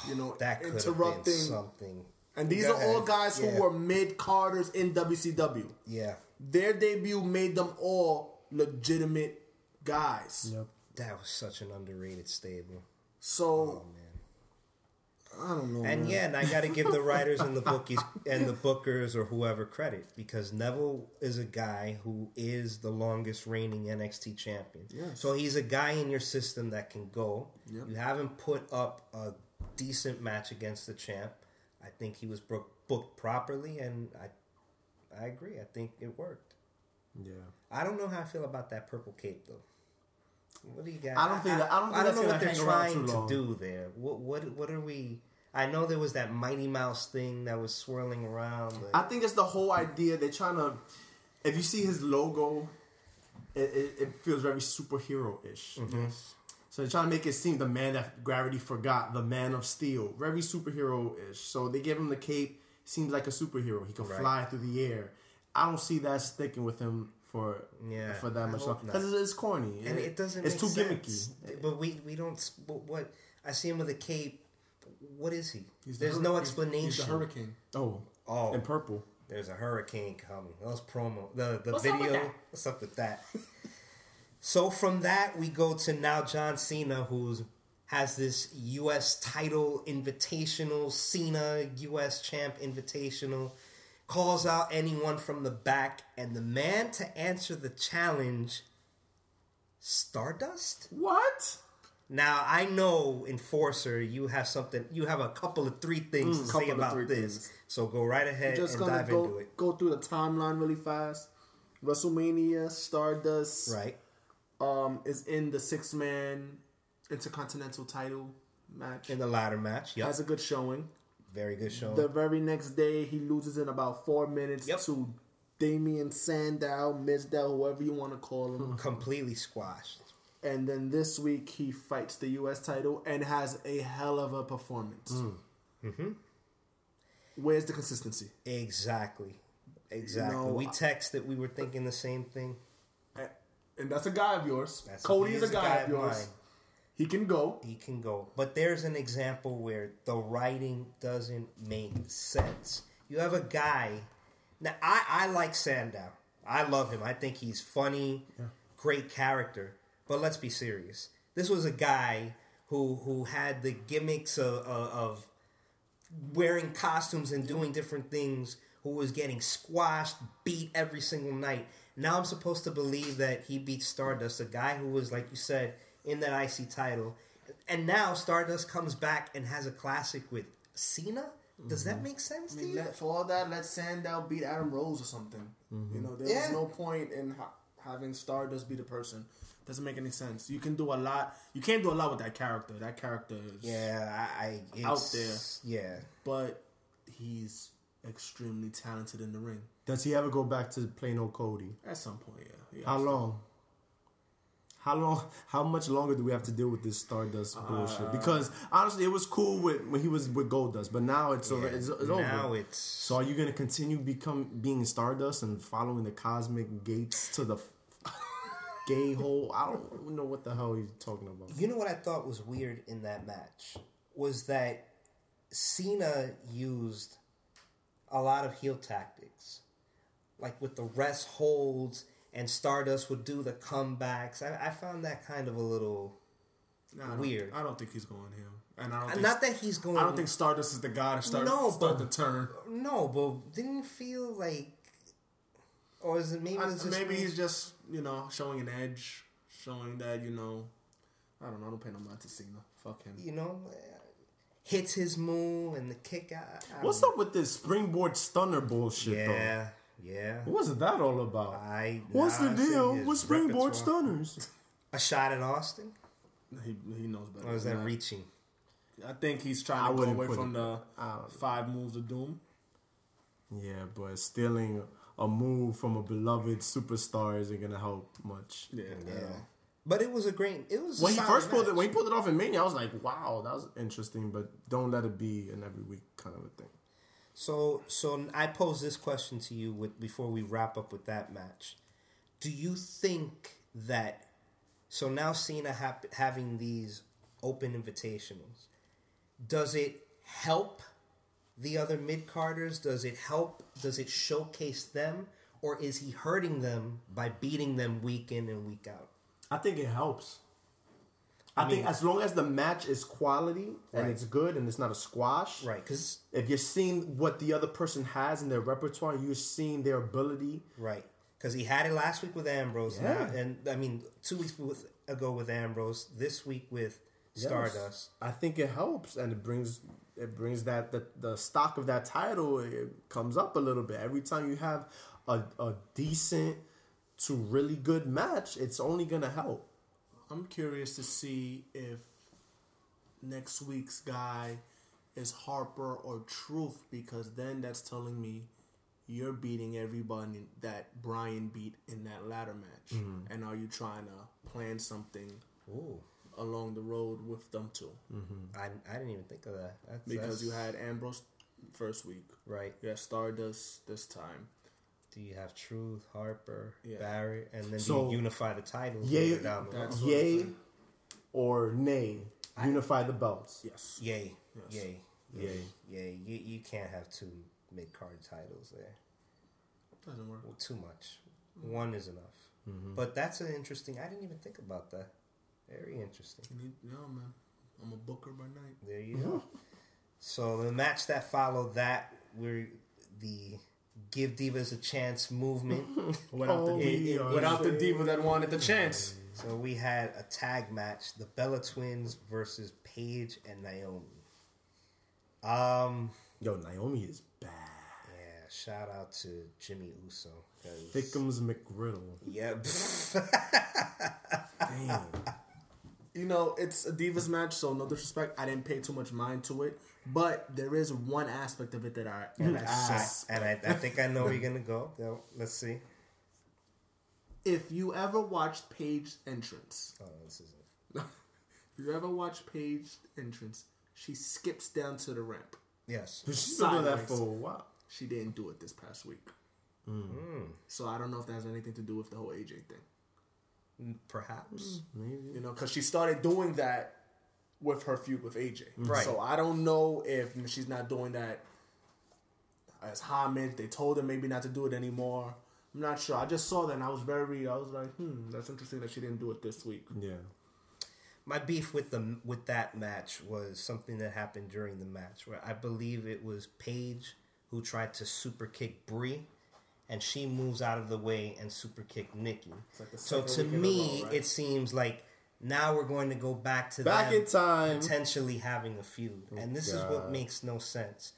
You know, That could have been interrupting. something. And these Go are all ahead. guys who were mid carders in WCW. Yeah, Their debut made them all legitimate guys. Yep. that was such an underrated stable. So Oh man. I don't know. And man. yeah, and I got to give the writers and the bookies and the bookers or whoever credit because Neville is a guy who is the longest reigning NXT champion. Yes. So he's a guy in your system that can go. Yep. You haven't put up a decent match against the champ. I think he was book- booked properly, and I, I agree. I think it worked. Yeah. I don't know how I feel about that purple cape though. What do you got? I don't think that- I don't think I don't know what they're trying to do there. What what what are we? I know there was that Mighty Mouse thing that was swirling around. But I think it's the whole idea. They're trying to. If you see his logo, it, it, it feels very superhero ish. Mm-hmm. So they're trying to make it seem the man that gravity forgot, the man of steel, very superhero ish. So they give him the cape. Seems like a superhero. He can Right. fly through the air. I don't see that sticking with him for Yeah, for that I much longer because it's corny and it doesn't. It's make too sense. gimmicky. But we we don't. But what I see him with a cape. What is he? He's There's hur- no explanation. He's the hurricane. Oh, Oh. in purple. There's a hurricane coming. Those promo, the the What's up with video. that? What's up with that? so from that we go to now John Cena, who has this U.S. title invitational, Cena U.S. Champ invitational, calls out anyone from the back, and the man to answer the challenge, Stardust. What? Now I know, Enforcer, you have something. You have a couple of three things to Mm, couple say about this. things. So go right ahead Just and dive go into it. go through the timeline really fast. WrestleMania Stardust Right. Um is in the six man intercontinental title match. In the ladder match. Yep. Has a good showing. Very good showing. The very next day he loses in about four minutes Yep. to Damien Sandow, Mizdow, whoever you want to call him. Completely squashed. and then this week he fights the U.S. title and has a hell of a performance. Mm-hmm. Where's the consistency? Exactly. Exactly. know, we texted. We were thinking the same thing. And that's a guy of yours. That's Cody he is a guy, of yours. mine. He can go. He can go. But there's an example where the writing doesn't make sense. You have a guy. Now, I, I like Sandow. I love him. I think he's funny, great character. But let's be serious. This was a guy who who had the gimmicks of, of wearing costumes and doing different things, who was getting squashed, beat every single night. Now I'm supposed to believe that he beat Stardust, a guy who was, like you said, in that IC title. And now Stardust comes back and has a classic with Cena? Does that mm-hmm. make sense I to mean, you? let, for all that, let Sandow beat Adam Rose or something. Mm-hmm. You know, there's Yeah. no point in ha- having Stardust be the person. Doesn't make any sense. You can do a lot. You can't do a lot with that character. That character is Yeah, I, I Out there. Yeah, but he's extremely talented in the ring. Does he ever go back to plain old Cody? At some point, yeah. He How long? How long? How much longer do we have to deal with this Stardust Uh, bullshit? Because honestly, it was cool with, when he was with Goldust, but now it's over. It's, it's over. now it's So are you gonna continue become being Stardust and following the cosmic gates to the gay hole? I don't know what the hell he's talking about. You know what I thought was weird in that match was that Cena used a lot of heel tactics, like with the rest holds, and Stardust would do the comebacks. I, I found that kind of a little Nah, I weird. I don't think he's going him, and I don't. Uh, Think, Not that he's going. I don't think Stardust is the guy to start No, start but- the turn. No, but didn't you feel like, or is it maybe? I- it's maybe he's just you know showing an edge, showing that you know. I don't know. I don't pay no mind to Cena. Fuck him. you know hits his move and the kick out. What's don't- up with this springboard stunner bullshit Yeah, yeah. though? What's that all about? I What's nah, the deal with springboard repertoire. stunners? A shot at Austin, He he knows better. or is than that reaching? I think he's trying I to go away from it- the five moves of doom. Yeah, but stealing a move from a beloved superstar isn't gonna help much. Yeah, Yeah, but it was a great. It was When he first pulled it, when he pulled it off in Mania, I was like, "Wow, that was interesting." But don't let it be an every week kind of a thing. So, so I pose this question to you with before we wrap up with that match. Do you think that so now Cena hap- having these open invitationals, does it help the other mid carders? Does it help? Does it showcase them, or is he hurting them by beating them week in and week out? I think it helps. I, mean- think as long as the match is quality and Right. it's good and it's not a squash, Right, because If you're seeing what the other person has in their repertoire, you're seeing their ability. Right. Because he had it last week with Ambrose, Yeah. now, and I mean two weeks with, ago with Ambrose, this week with Stardust. I think it helps and it brings it brings that the, the stock of that title it comes up a little bit every time you have a, a decent to really good match. It's only gonna help. I'm curious to see if next week's guy is Harper or Truth because then that's telling me you're beating everybody that Bryan beat in that ladder match. Mm-hmm. And are you trying to plan something Ooh, along the road with them two? I, I didn't even think of that. That's, Because that's- you had Ambrose first week. right. You had Stardust this time. Do you have Truth, Harper, Yeah. Barry, and then do So, you unify the titles Yay, down the? That's yay or nay, unify the belts. Yes. Yay, Yes. yay, yay, yay! You you can't have two mid card titles there. Doesn't work. Well, too much. One is enough. Mm-hmm. But that's an interesting. I didn't even think about that. Very interesting. You need, no, man. I'm a booker by night. There you mm-hmm. go. So the match that followed that, were the give divas a chance movement. Without, Oh, the, we are without the diva that wanted the chance. so we had a tag match: the Bella Twins versus Paige and Naomi. Um, Yo, Naomi is bad. yeah. Shout out to Jimmy Uso. Thickums McGriddle. Yep. Damn. You know, it's a divas match, so no disrespect. I didn't pay too much mind to it, but there is one aspect of it that I that I I- and I, I think I know where you're gonna go. Go, Let's see. If you ever watched Paige's entrance, Oh, this is it. if you ever watched Paige's entrance, she skips down to the ramp. Yes. But she's been doing that for a while. She didn't do it this past week, Hmm. so I don't know if that has anything to do with the whole AJ thing. Perhaps. Maybe. You know, because she started doing that with her feud with AJ. Right. So I don't know if she's not doing that as homage. They told her maybe not to do it anymore. I'm not sure. I just saw that and I was very. I was like, hmm, that's interesting that she didn't do it this week. Yeah. My beef with the with that match was something that happened during the match, where I believe it was Paige who tried to super kick Brie, and she moves out of the way and super kicked Nikki. like so to week in a me, right? it seems like now we're going to go back to Back them in time. potentially having a feud, and this is what makes no sense.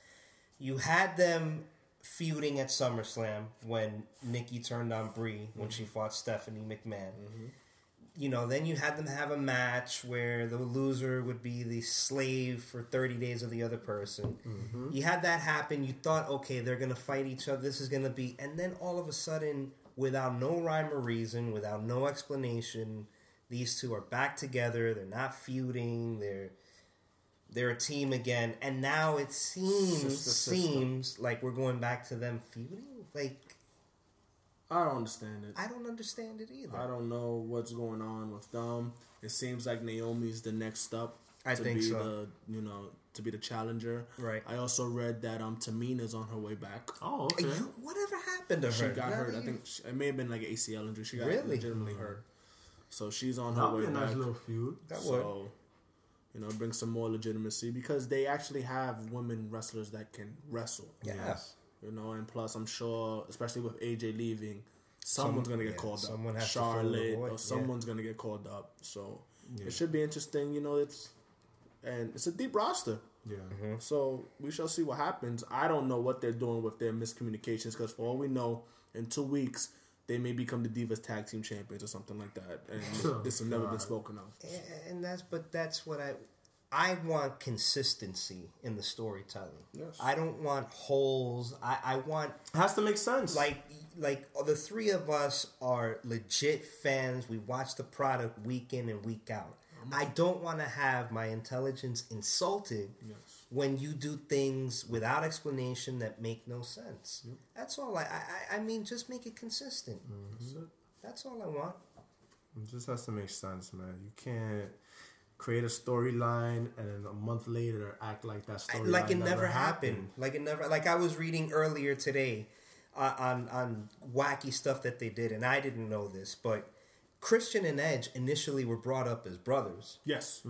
You had them feuding at SummerSlam when Nikki turned on Brie when she fought Stephanie McMahon. Mm-hmm. You know, then you had them have a match where the loser would be the slave for 30 days of the other person. You had that happen. You thought, okay, they're going to fight each other. This is going to be. And then all of a sudden, without no rhyme or reason, without no explanation, these two are back together. They're not feuding. They're they're a team again, and now it seems seems like we're going back to them feuding. Like I don't understand it. I don't understand it either. I don't know what's going on with them. It seems like Naomi's the next up. I to think be so. The, you know, to be the challenger. Right. I also read that um Tamina's on her way back. Oh, okay. You- Whatever happened to her? She got Now hurt. I think she, it may have been like an ACL injury. She got Really? legitimately hurt. So she's on her That'll way be a nice little feud. that would. So You know, bring some more legitimacy because they actually have women wrestlers that can wrestle. Yeah. You know, and plus, I'm sure, especially with AJ leaving, someone's gonna get yeah, called someone up. has to fill the Charlotte void, or yeah. someone's gonna get called up. So it should be interesting. You know, it's and it's a deep roster. Yeah. Mm-hmm. So we shall see what happens. I don't know what they're doing with their miscommunications because for all we know, in two weeks they may become the Divas Tag Team Champions or something like that, and this has never been spoken of. A- and that's but that's what I I want consistency in the storytelling. Yes. I don't want holes. I, I want It has to make sense. like like the three of us are legit fans. We watch the product week in and week out. I don't want to have my intelligence insulted when you do things without explanation that make no sense. That's all. I, I I mean, just make it consistent. Mm-hmm. That's all I want. It just has to make sense, man. You can't create a storyline and then a month later act like that I- storyline like it never happened. Like it never. Like I was reading earlier today uh, on on wacky stuff that they did, and I didn't know this, but Christian and Edge initially were brought up as brothers. Yes,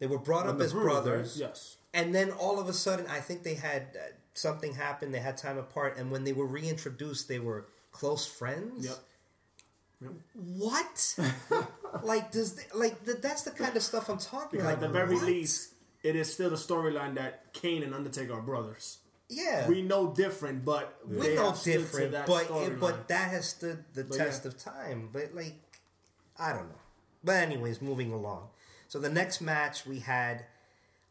They were brought up the as Brood, right? brothers. yes. And then all of a sudden, I think they had uh, something happen. They had time apart, and when they were reintroduced, they were close friends. Yep. What? like does th- like th- that's the kind of stuff I'm talking about. at the very what? least, it is still a storyline that Kane and Undertaker are brothers. yeah, We know different, but we know have stood to different, that but it, but that has stood the But test yeah. of time. But like, I don't know. But anyways, moving along. So the next match we had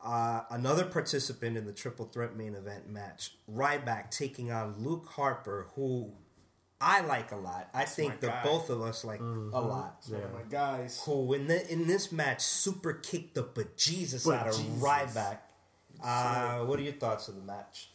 uh, another participant in the triple threat main event match, Ryback taking on Luke Harper, who I like a lot. I think my that guy. both of us like Mm-hmm. a lot. One of my guys. Who in the, in this match super kicked the bejesus out of Bejesus. Ryback. Uh, what are your thoughts of the match?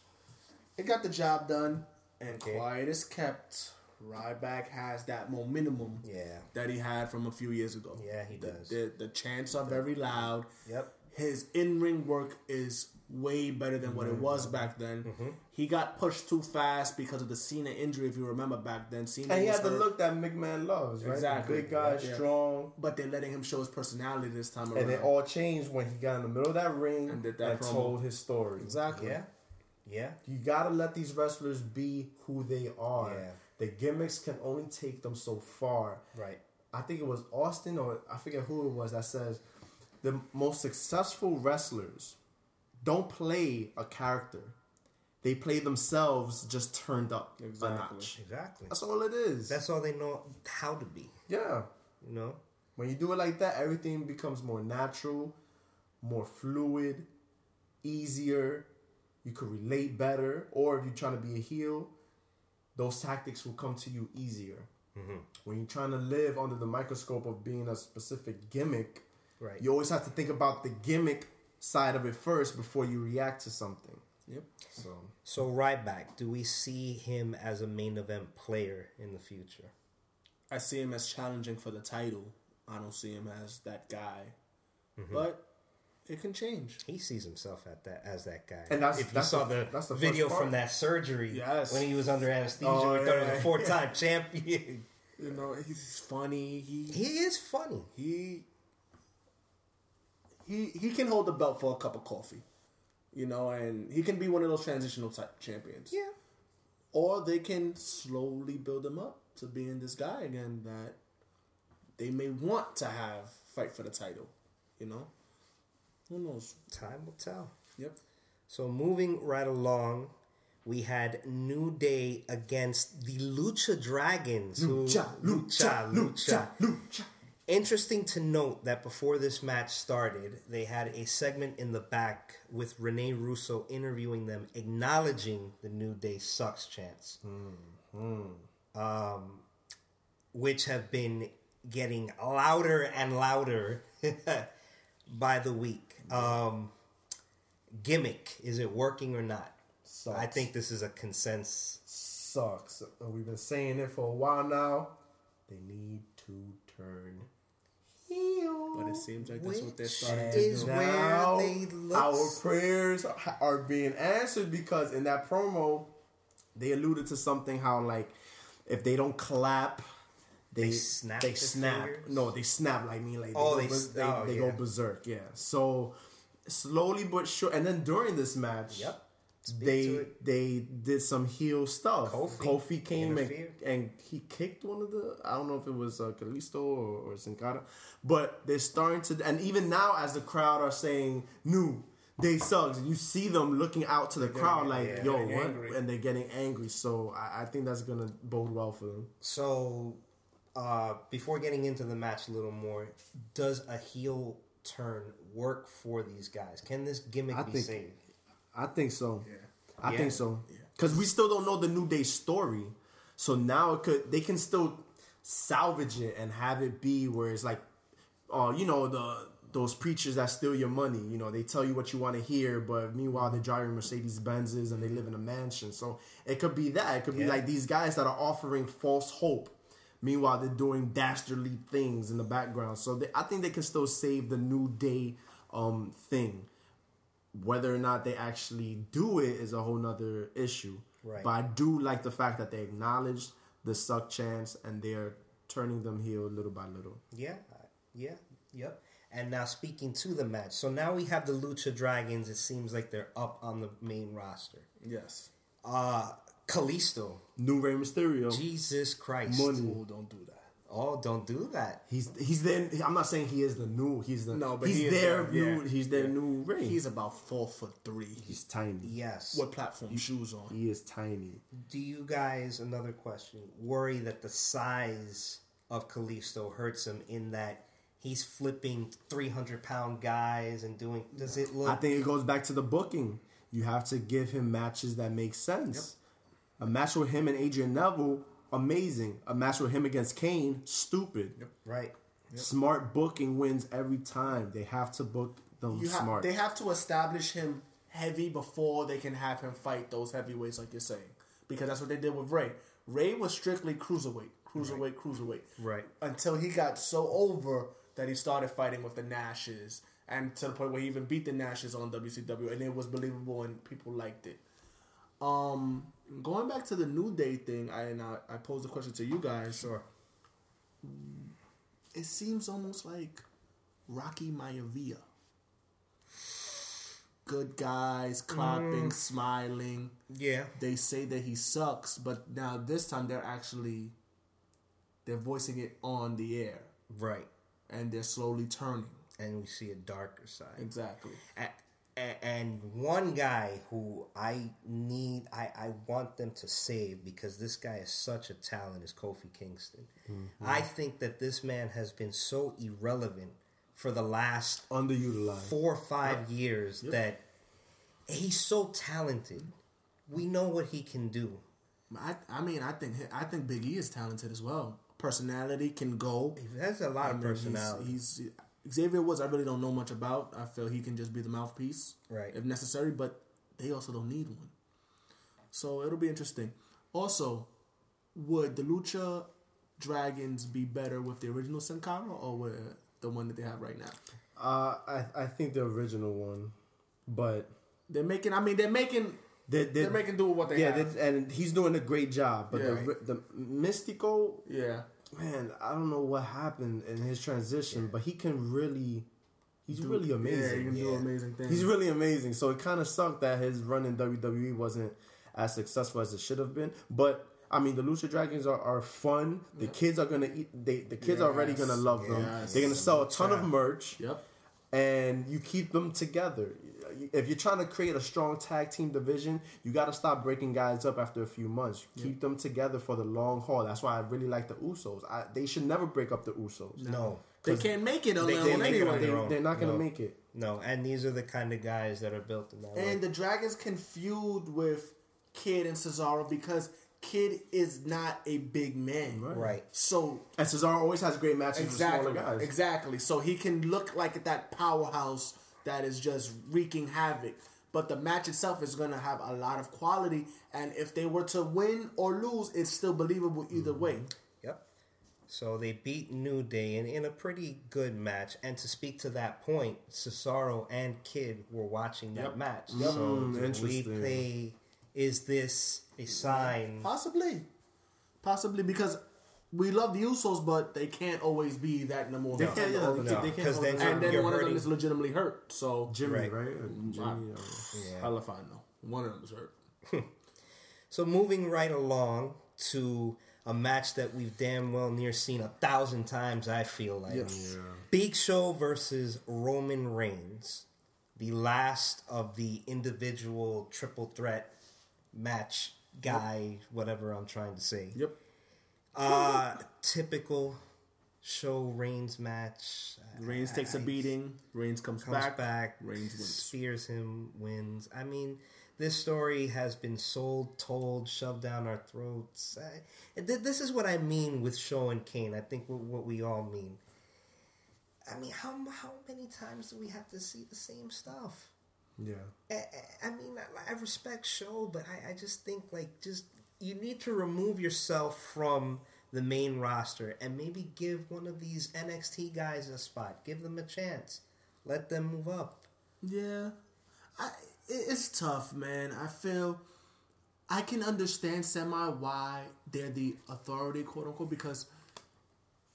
It got the job done, and Okay. quiet is kept. Ryback has that momentum Yeah. that he had from a few years ago. Yeah, he The- does. The, the chants are very loud. Yep. His in ring work is way better than what it was back then. Mm-hmm. He got pushed too fast because of the Cena injury. If you remember back then, Cena And he had the look that McMahon loves, right? Exactly. Big guy, Yeah. strong. but they're letting him show his personality this time around. And it all changed when he got in the middle of that ring And and, did that promo. told his story. exactly. Yeah. Yeah. You gotta let these wrestlers be who they are. Yeah. The gimmicks can only take them so far. Right. I think it was Austin or I forget who it was that says the most successful wrestlers don't play a character. They play themselves just turned up Exactly. a notch. Exactly. That's all it is. That's all they know how to be. yeah. You know. When you do it like that, everything becomes more natural, more fluid, easier. You could relate better. Or if you're trying to be a heel, those tactics will come to you easier. Mm-hmm. When you're trying to live under the microscope of being a specific gimmick, Right. you always have to think about the gimmick side of it first before you react to something. Yep. So So right back, do we see him as a main event player in the future? I see him as challenging for the title. I don't see him as that guy. Mm-hmm. But it can change. He sees himself at that as that guy. And that's- if you that's saw the- the, that's the video from that surgery, Yes. when he was under anesthesia, Oh, we thought he was yeah, a four-time champion. You know, he's funny. He he is funny. he he he can hold the belt for a cup of coffee. You know, and he can be one of those transitional type champions. Yeah. Or they can slowly build him up to being this guy again that they may want to have fight for the title. You know? Who knows? Time will tell. Yep. So moving right along, we had New Day against the Lucha Dragons. who- Lucha, lucha, lucha, lucha. Interesting to note that before this match started, they had a segment in the back with Rene Russo interviewing them, acknowledging the New Day sucks chants, um, which have been getting louder and louder by the week. Um, gimmick is it working or not? Sucks. I think this is a consensus. sucks. Uh, We've been saying it for a while now. They need to turn heel. But it seems like that's what they're starting to is do. where Now, they look our prayers are- are being answered because in that promo they alluded to something how like if they don't clap they, They snap they snap fingers? no they snap like me like Oh, go they bers- they, oh, they yeah. go berserk yeah so slowly but sure. And then during this match, Yep. Speak they they did some heel stuff. Kofi came and, and he kicked one of the I don't know if it was uh, Kalisto or, or Sin Cara, but they're starting to. And even now, as the crowd are saying "new," they sucks. You see them looking out to the crowd like, yeah, "Yo, what?" angry. And they're getting angry. So I, I think that's gonna bode well for them. So, uh, before getting into the match a little more, does a heel turn work for these guys? Can this gimmick I be think- saved? I think so. Yeah. I Yeah. think so. Because we still don't know the New Day story. So now it could they can still salvage it and have it be where it's like uh, you know, the those preachers that steal your money, you know, they tell you what you want to hear, but meanwhile they're driving Mercedes Benzes and they live in a mansion. So it could be that. It could be Yeah. like these guys that are offering false hope. Meanwhile, they're doing dastardly things in the background. So they, I think they can still save the New Day um, thing whether or not they actually do it is a whole nother issue. Right. But I do like the fact that they acknowledge the suck chance and they're turning them heel little by little. Yeah, yeah, yep. And now speaking to the match, so now we have the Lucha Dragons. It seems like they're up on the main roster. Yes. Uh Kalisto, New Rey Mysterio, Jesus Christ! Money. Oh, don't do that. Oh, don't do that. he's he's there. I'm not saying he is the new. He's the No, but he's he their the- new. yeah. He's their new Ray. He's about four foot three. he's tiny. Yes. What platform shoes on? He is tiny. Do you guys, another question, worry that the size of Kalisto hurts him in that he's flipping 300 pound guys and doing. Does it look. I think it goes back to the booking. You have to give him matches that make sense. A match with him and Adrian Neville, amazing. A match with him against Kane, stupid. Right. Smart booking wins every time. They have to book them You smart. they have to establish him heavy before they can have him fight those heavyweights, like you're saying, because that's what they did with Ray. Ray was strictly cruiserweight, cruiserweight, cruiserweight, Right. Until he got so over that he started fighting with the Nashes, and to the point where he even beat the Nashes on WCW, and it was believable and people liked it. Um, going back to the New Day thing, I and I, I posed a question to you guys. Sure. It seems almost like Rocky Maivia. Good guys, clapping, mm. smiling. Yeah. They say that he sucks, but now this time they're actually they're voicing it on the air, Right. and they're slowly turning. And we see a darker side. Exactly. A- a- and one guy who I need, I, I want them to save because this guy is such a talent is Kofi Kingston. Mm-hmm. I think that this man has been so irrelevant for the last Underutilized. four or five years that he's so talented. We know what he can do. I, I mean, I think I think Big E is talented as well. Personality can go. He has a lot I of mean, he's- personality. He's, Xavier Woods. I really don't know much about. I feel he can just be the mouthpiece, Right. if necessary. But they also don't need one. So it'll be interesting. Also, would the Lucha Dragons be better with the original Sin Cara or with the one that they have right now? Uh, I I think the original one, but They're making. I mean, they're making. they, They're making do with what they yeah, have. Yeah, and he's doing a great job. But Yeah. the the Mystico, yeah. Man, I don't know what happened in his transition, but he can really, he's really amazing. Yeah, you can do amazing things. He's really amazing. So it kind of sucked that his run in WWE wasn't as successful as it should have been. But I mean, the Lucha Dragons are, are fun. The kids are gonna eat. They the kids are already gonna love them. They're gonna sell a ton of merch. Yep. and you keep them together. If you're trying to create a strong tag team division, you got to stop breaking guys up after a few months. Keep them together for the long haul. That's why I really like the Usos. I, they should never break up the Usos. no. They can't make it on They their can't own make it on anyway. their own. They, are not going to No. make it. No, and these are the kind of guys that are built in that way. And the Dragons can feud with Kid and Cesaro because Kid is not a big man. Right. So And Cesaro always has great matches exactly, with smaller guys. exactly. So he can look like that powerhouse that is just wreaking havoc. But the match itself is going to have a lot of quality, and if they were to win or lose, it's still believable either way. Yep. So they beat New Day in, in a pretty good match. And to speak to that point, Cesaro and Kid were watching that match. So Mm, do we play, is this a sign? Possibly, possibly because we love the Usos, but they can't always be that number one. They can't, yeah, all they time. can't- they can't then and then you're one of them is legitimately hurt. So Jimmy, Right. right? Or Jimmy, uh, Yeah. hell if I know. One of them is hurt. So moving right along to a match that we've damn well near seen a thousand times. I feel like Yes. Big Show versus Roman Reigns, the last of the individual triple threat match guy, whatever I'm trying to say. Yep. Uh typical show Reigns match. Reigns takes a I- beating. Reigns comes, comes back. back, Reigns wins. spears him, wins. I mean, this story has been sold, told, shoved down our throats. I, th- this is what I mean with Show and Kane. I think what, what we all mean. I mean, how how many times do we have to see the same stuff? yeah. I, I- I mean, I, I respect show, but I, I just think like just you need to remove yourself from the main roster and maybe give one of these NXT guys a spot. Give them a chance. Let them move up. Yeah, I, it's tough, man. I feel I can understand semi why they're the authority, quote unquote, because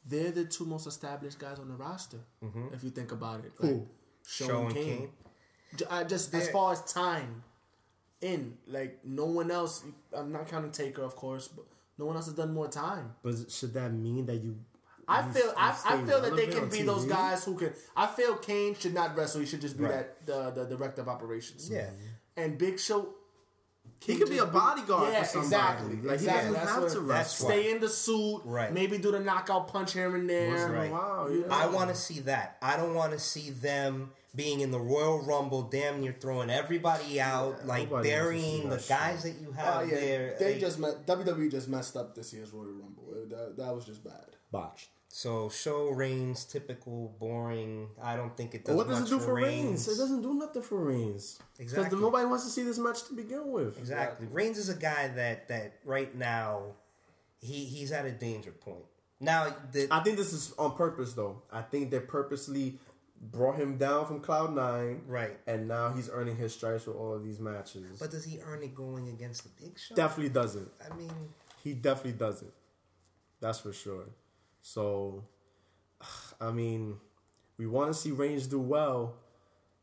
they're the two most established guys on the roster. Mm-hmm. If you think about it, like, Shawn Shawn Kane. Kane. J- I just as far as time in, like no one else. I'm not counting Taker, of course, but no one else has done more time. But should that mean that you? I you- feel I, I feel that they can be those guys who can. I feel Kane should not wrestle. He should just be Right. that the the director of operations. Yeah. and Big Show. He could be a bodyguard Yeah, for somebody. exactly. Like exactly. he doesn't have to wrestle. Stay in the suit. Right. Maybe do the knockout punch here and there. Once in a Right. while, yeah. I want to see that. I don't want to see them being in the Royal Rumble, damn near throwing everybody out, like to see burying the guys that you have Oh yeah, there. they Like, just met, WWE just messed up this year's Royal Rumble. That, that was just bad. botched. So show Reigns typical boring. I don't think it does. what does it do for Reigns? It doesn't do nothing for Reigns. Because Exactly. nobody wants to see this match to begin with. Exactly. Reigns is a guy that that right now he he's at a danger point. Now the I think this is on purpose, though. I think they're purposely brought him down from Cloud Nine, right. and now he's earning his stripes with all of these matches. But does he earn it going against the Big Show? definitely doesn't. I mean, He definitely doesn't. That's for sure. So, I mean, we want to see Reigns do well,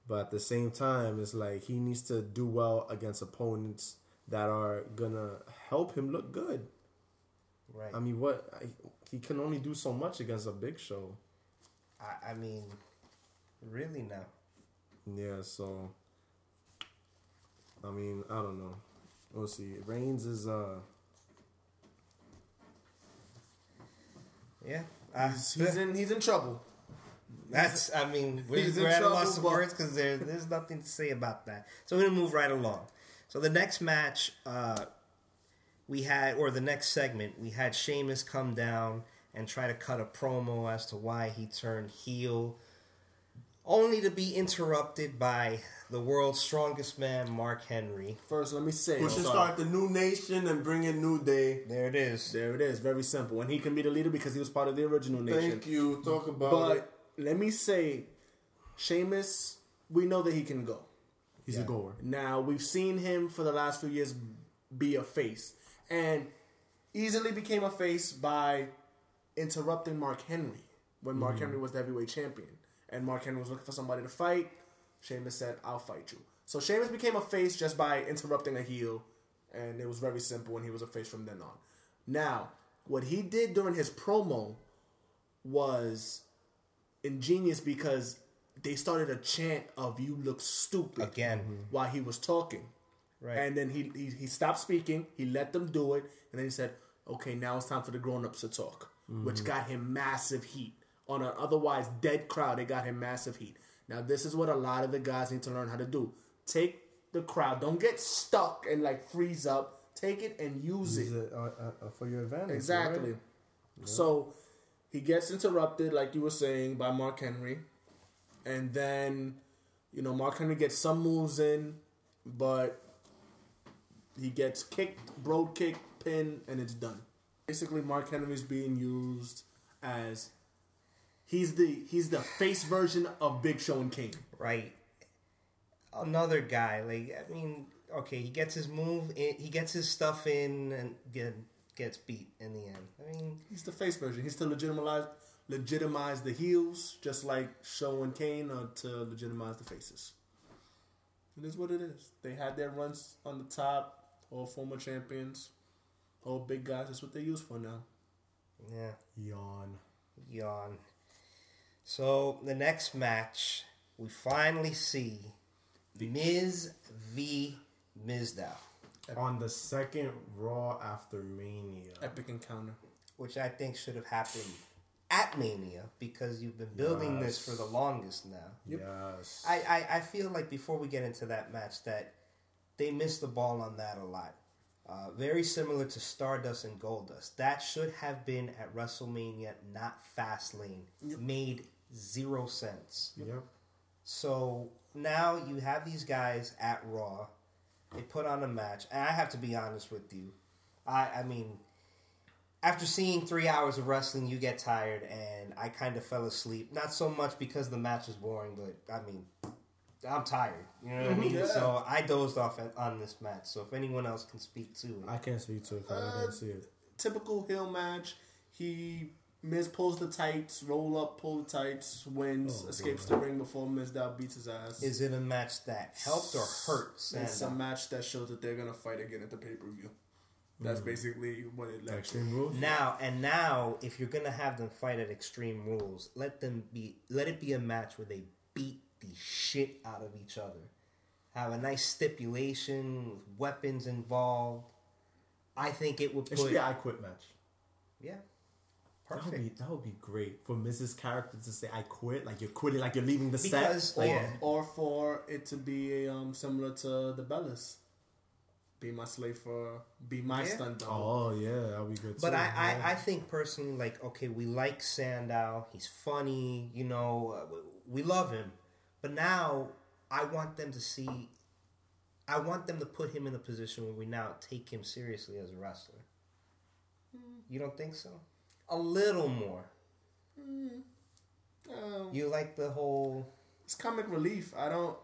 but at the same time, it's like he needs to do well against opponents that are gonna help him look good. right. I mean, what I, he can only do so much against a big show. I, I mean, really now. Yeah, so I mean, I don't know. We'll see. Reigns is uh Yeah. Uh, He's, he's in he's in trouble. That's, I mean, we're, we're at a loss of words because there, there's nothing to say about that. So we're to move right along. So the next match, uh, we had, or the next segment, we had Sheamus come down and try to cut a promo as to why he turned heel, only to be interrupted by the world's strongest man, Mark Henry. First, let me say, we should start the new nation and bring in New Day. There it is. There it is. Very simple. And he can be the leader because he was part of the original nation. Thank you. Talk about But it. let me say, Sheamus, we know that he can go. He's a goer. Now we've seen him for the last few years be a face, and easily became a face by interrupting Mark Henry when Mark mm-hmm. Henry was the heavyweight champion, and Mark Henry was looking for somebody to fight. Sheamus said, "I'll fight you." So Sheamus became a face just by interrupting a heel, and it was very simple, and he was a face from then on. Now, what he did during his promo was ingenious because they started a chant of "You look stupid" Again. while he was talking. Right. And then he, he he stopped speaking. He let them do it, and then he said, "Okay, now it's time for the grown ups to talk," which mm-hmm. got him massive heat on an otherwise dead crowd. It got him massive heat. Now this is what a lot of the guys need to learn how to do: take the crowd. Don't get stuck and like freeze up. Take it and use it. Use it, uh, uh, uh, for your advantage. Exactly. right? So he gets interrupted, like you were saying, by Mark Henry, and then you know Mark Henry gets some moves in, but he gets kicked, Brogue Kick, pin, and it's done. Basically, Mark Henry's being used as he's the he's the face version of Big Show and Kane. right? Another guy, like I mean, okay, he gets his move, in, he gets his stuff in, and get gets beat in the end. I mean, He's the face version. He's to legitimize legitimize the heels, just like Show and Kane are to legitimize the faces. It is what it is. They had their runs on the top, all former champions, all big guys. That's what they use for now. yeah, Yawn. yawn. So the next match, we finally see Miz v Mizdow, On the second Raw after Mania. Epic encounter. which I think should have happened at Mania because you've been building this for the longest now. Yes. I, I, I feel like before we get into that match that they missed the ball on that a lot. Uh, very similar to Stardust and Goldust. That should have been at WrestleMania, not Fastlane. Made zero sense. Yep. So now you have these guys at Raw. They put on a match, and I have to be honest with you. I I mean, after seeing three hours of wrestling, you get tired, and I kind of fell asleep. Not so much because the match was boring, but I mean, I'm tired. You know what I mm-hmm. mean? Yeah. So I dozed off at, on this match. So if anyone else can speak to it, I can't speak to it because I didn't uh, see it. Typical heel match. He Miz pulls the tights, roll up, pull the tights, wins, Oh, escapes the ring before Mizdow beats his ass. is it a match that helped or hurt? It's a match that shows that they're gonna fight again at the pay per view. That's hmm. basically what it led to. Extreme Rules? Now and now, if you're gonna have them fight at Extreme Rules, let them be. Let it be a match where they beat the shit out of each other. Have a nice stipulation with weapons involved. I think it would It should be an I Quit match. Yeah, That would, be, that would be great for Mrs. Character to say, I quit. Like you're quitting, like you're leaving the Because- set. Or, Yeah. or for it to be um, similar to the Bellas. Be my slave for be my Yeah. stunt double. Oh, yeah, that would be good But too. I, yeah. I, I think personally, like, okay, we like Sandow. He's funny, you know, uh, we love him. But now I want them to see, I want them to put him in a position where we now take him seriously as a wrestler. You don't think so? A little more. Um, You like the whole, it's comic relief. I don't.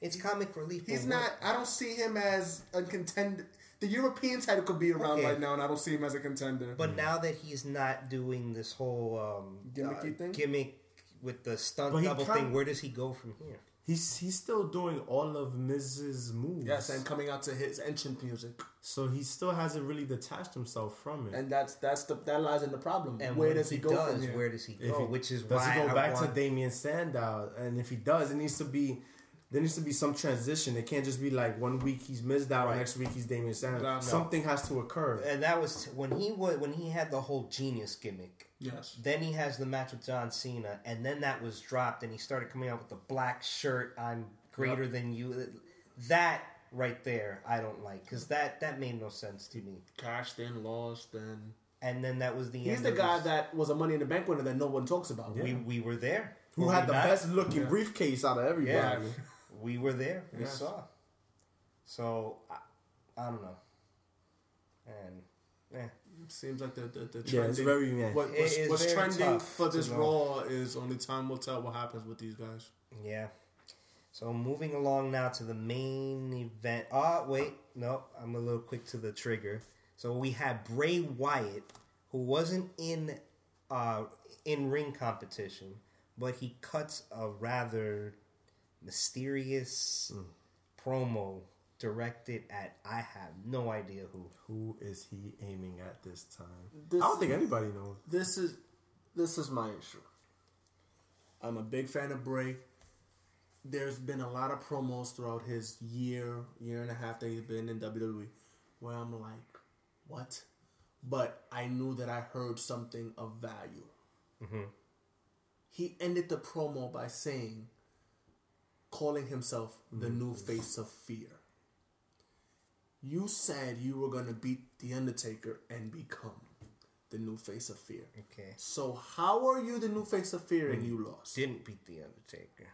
it's comic relief. He's but what- not. I don't see him as a contender. The European title could be around Okay. right now, and I don't see him as a contender. But now that he's not doing this whole um, Gimmicky uh, thing? gimmick with the stunt double thing, where does he go from here? He's he's still doing all of Miz's moves. yes, and coming out to his entrance music, so he still hasn't really detached himself from it. and that's that's the that lies in the problem. And where does he, go does, from here? Where does he go? he- Which is why does why he go I back want, to Damien Sandow? And if he does, it needs to be there needs to be some transition. It can't just be like one week he's Mizdow, Right. next week he's Damien Sandow. No, no. Something has to occur. and that was when he was when he had the whole genius gimmick. Yes. Then he has the match with John Cena, and then that was dropped, and he started coming out with the black shirt. I'm greater than you. That right there, I don't like because that that made no sense to me. Cashed in, lost, and And then that was the he's the guy his- that was a Money in the Bank winner that no one talks about. we we were there. Who had the not? best looking briefcase out of everybody? Yeah, we were there. We Yes. saw. So I, I don't know. And yeah. Seems like the the, the Yeah, it's trending- very yeah. What, what's is what's very trending for this know. Raw is only time will tell what happens with these guys. Yeah. So moving along now to the main event. Oh, wait. No, I'm a little quick to the trigger. So we had Bray Wyatt, who wasn't in uh, in ring competition, but he cuts a rather mysterious promo directed at I have no idea who. Who is he aiming at this time? This- I don't think anybody knows. This is this is my issue. I'm a big fan of Bray. There's been a lot of promos throughout his year, year and a half that he's been in WWE, where I'm like, what? But I knew that I heard something of value. Mm-hmm. He ended the promo by saying, calling himself the mm-hmm. new face of fear. You said you were going to beat The Undertaker and become the new face of fear. Okay. So how are you the new face of fear and hmm. you lost? Didn't beat The Undertaker.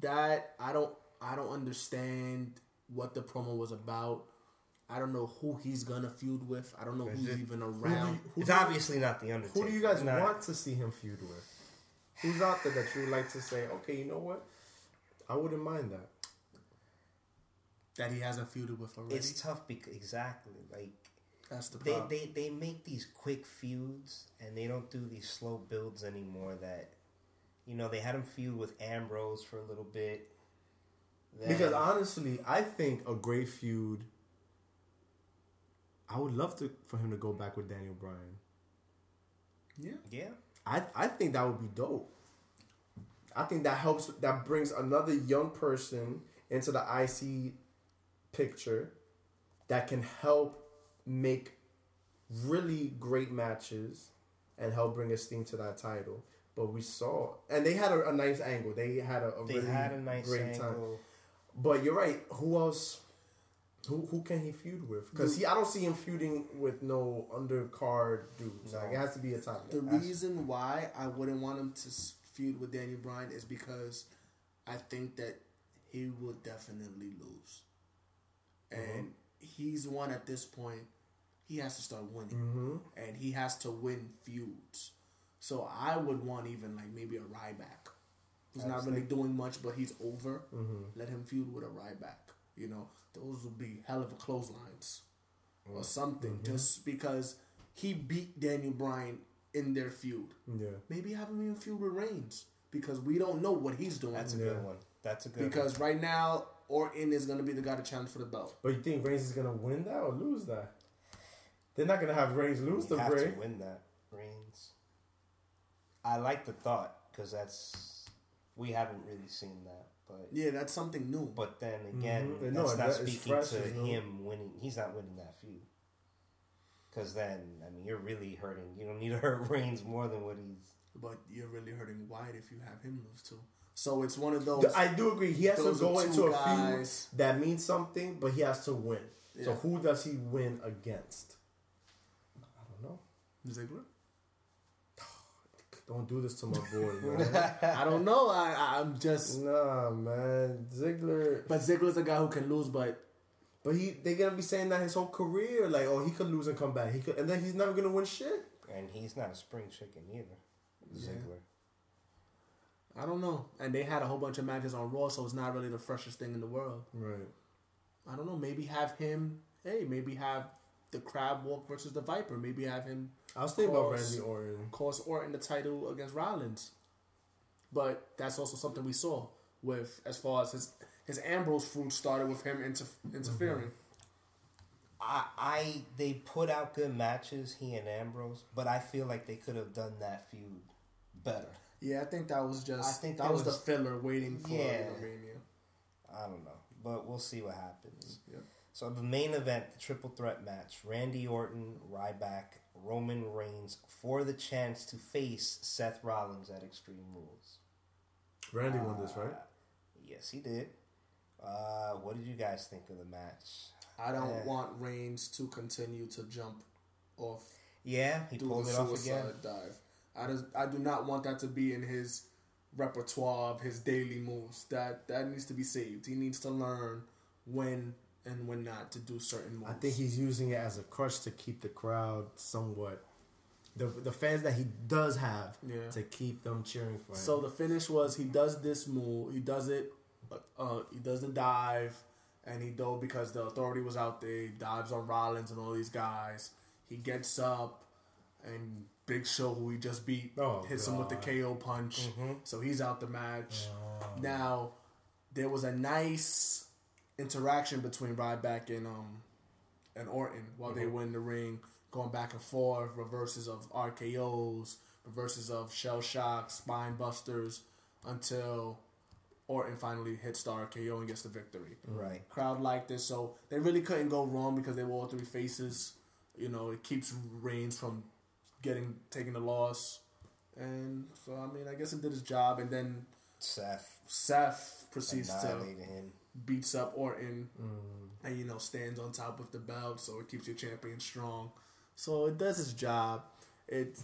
That I don't I don't understand what the promo was about. I don't know who he's gonna feud with. I don't know who's even around. Who It's do you- obviously not The Undertaker. Who do you guys Not- want to see him feud with? Who's out there that you would like to say, okay, you know what? I wouldn't mind that. That he hasn't feuded with already. It's tough because exactly like That's the they, problem. they they make these quick feuds and they don't do these slow builds anymore. That you know they had him feud with Ambrose for a little bit. Then- Because honestly, I think a great feud. I would love to for him to go back with Daniel Bryan. yeah. yeah, I I think that would be dope. I think that helps. That brings another young person into the IC picture that can help make really great matches and help bring esteem to that title. But we saw, and they had a, a nice angle. They had a, a they really had a nice great time. angle. But you're right. Who else? Who who can he feud with? Because he, I don't see him feuding with no undercard dudes. Like it has to be a top. The guy. reason why I wouldn't want him to feud with Daniel Bryan is because I think that he will definitely lose, and he's one at this point. He has to start winning, mm-hmm. and he has to win feuds. So I would want even like maybe a Ryback, He's not really doing much, but he's over. Mm-hmm. Let him feud with a Ryback. You know, those would be hell of a clotheslines or something. Mm-hmm. Just because he beat Daniel Bryan in their feud. Yeah. Maybe have him even feud with Reigns because we don't know what he's doing. That's a Yeah. good one. That's a good because right now Orton is gonna be the guy to challenge for the belt. But you think Reigns is gonna win that or lose that? They're not gonna have Reigns lose one. the You have Bray. to win that Reigns. I like the thought because that's we haven't really seen that, but Yeah, that's something new. but then again, Mhm. No, that's not that is speaking fresh, to it's new. him winning. He's not winning that feud. Because then, I mean, you're really hurting. You don't need to hurt Reigns more than what he's. But you're really hurting Wyatt if you have him lose too. So it's one of those. I do agree. He has to go into a guys. feud that means something, but he has to win. So who does he win against? I don't know. Ziggler? Don't do this to my boy, man. I don't know. I, I I'm just. nah, man. Ziggler. But Ziggler's a guy who can lose, but But he, they're gonna be saying that his whole career, like, oh, he could lose and come back. He could, and then he's never gonna win shit. And he's not a spring chicken either. Ziggler. I don't know. And they had a whole bunch of matches on Raw, so it's not really the freshest thing in the world. Right. I don't know. Maybe have him. Hey, maybe have the Crab Walk versus the Viper. Maybe have him I was thinking about. Randy Orton. cost Orton the title against Rollins. But that's also something we saw with as far as his his Ambrose feud started with him inter- interfering. Mm-hmm. I, I they put out good matches, he and Ambrose, but I feel like they could have done that feud better. Yeah, I think that was just I think that that was, was- the filler waiting for Yeah. WrestleMania. I don't know, but we'll see what happens. Yep. So the main event, the triple threat match: Randy Orton, Ryback, Roman Reigns for the chance to face Seth Rollins at Extreme Rules. Randy won this, right? Yes, he did. Uh, what did you guys think of the match? I don't Yeah. want Reigns to continue to jump off Yeah, he pulled the it off again. dive. I just I do not want that to be in his repertoire of his daily moves. That that needs to be saved. He needs to learn when and when not to do certain moves. I think he's using it as a crutch to keep the crowd somewhat. The, the fans that he does have Yeah. to keep them cheering for him. So the finish was he does this move. He does it. Uh, he does the dive, and he dove because the authority was out there. He dives on Rollins and all these guys. He gets up, and Big Show, who he just beat, Oh, hits him with the KO punch. So he's out the match. Now there was a nice interaction between Ryback and um and Orton while they were in the ring, going back and forth, reverses of RKO's, reverses of shell shock, spine busters, until Orton finally hits the RKO and gets the victory. Right. Crowd liked this, so they really couldn't go wrong because they were all three faces. You know, it keeps Reigns from getting taking the loss. And so I mean I guess it did its job and then Seth Seth proceeds to him. beats up Orton mm. and you know stands on top of the belt, so it keeps your champion strong. So it does its job. It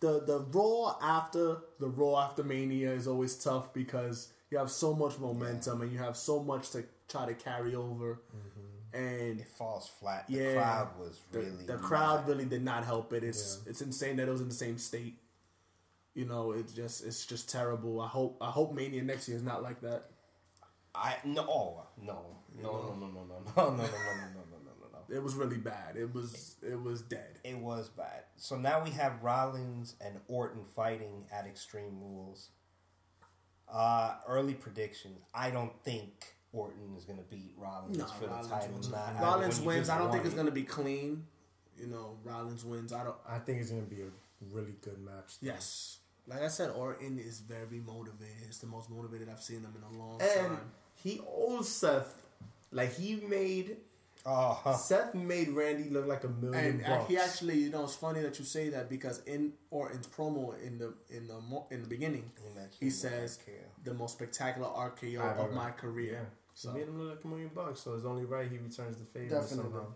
the the Raw after the Raw after Mania is always tough because you have so much momentum and you have so much to try to carry over, mm. And It falls flat. The yeah, crowd was the, really the crowd mad. really did not help it. It's it's insane that it was in the same state. You know, it's just it's just terrible. I hope I hope Mania next year is not like that. I no oh, no no no no no no no no no no no no no no no no. it was really bad. It was it was dead. It was bad. So now we have Rollins and Orton fighting at Extreme Rules. Uh, early prediction. I don't think Orton is going to beat Rollins No, for Rollins the title. wins. Not- Rollins when you wins. I don't think won it's gonna be clean. You know, Rollins wins. I don't. I think it's gonna be a really good match. Yes, like I said, Orton is very motivated. It's the most motivated I've seen him in a long and time. he owes Seth. Like he made Oh, huh. Seth made Randy look like a million And bucks. he actually, you know, it's funny that you say that because in Orton's promo in the in the in the beginning, He mentioned he the says the most spectacular RKO of my career. Yeah. So, He made him look like a million bucks, so it's only right he returns the favor Definitely. somehow.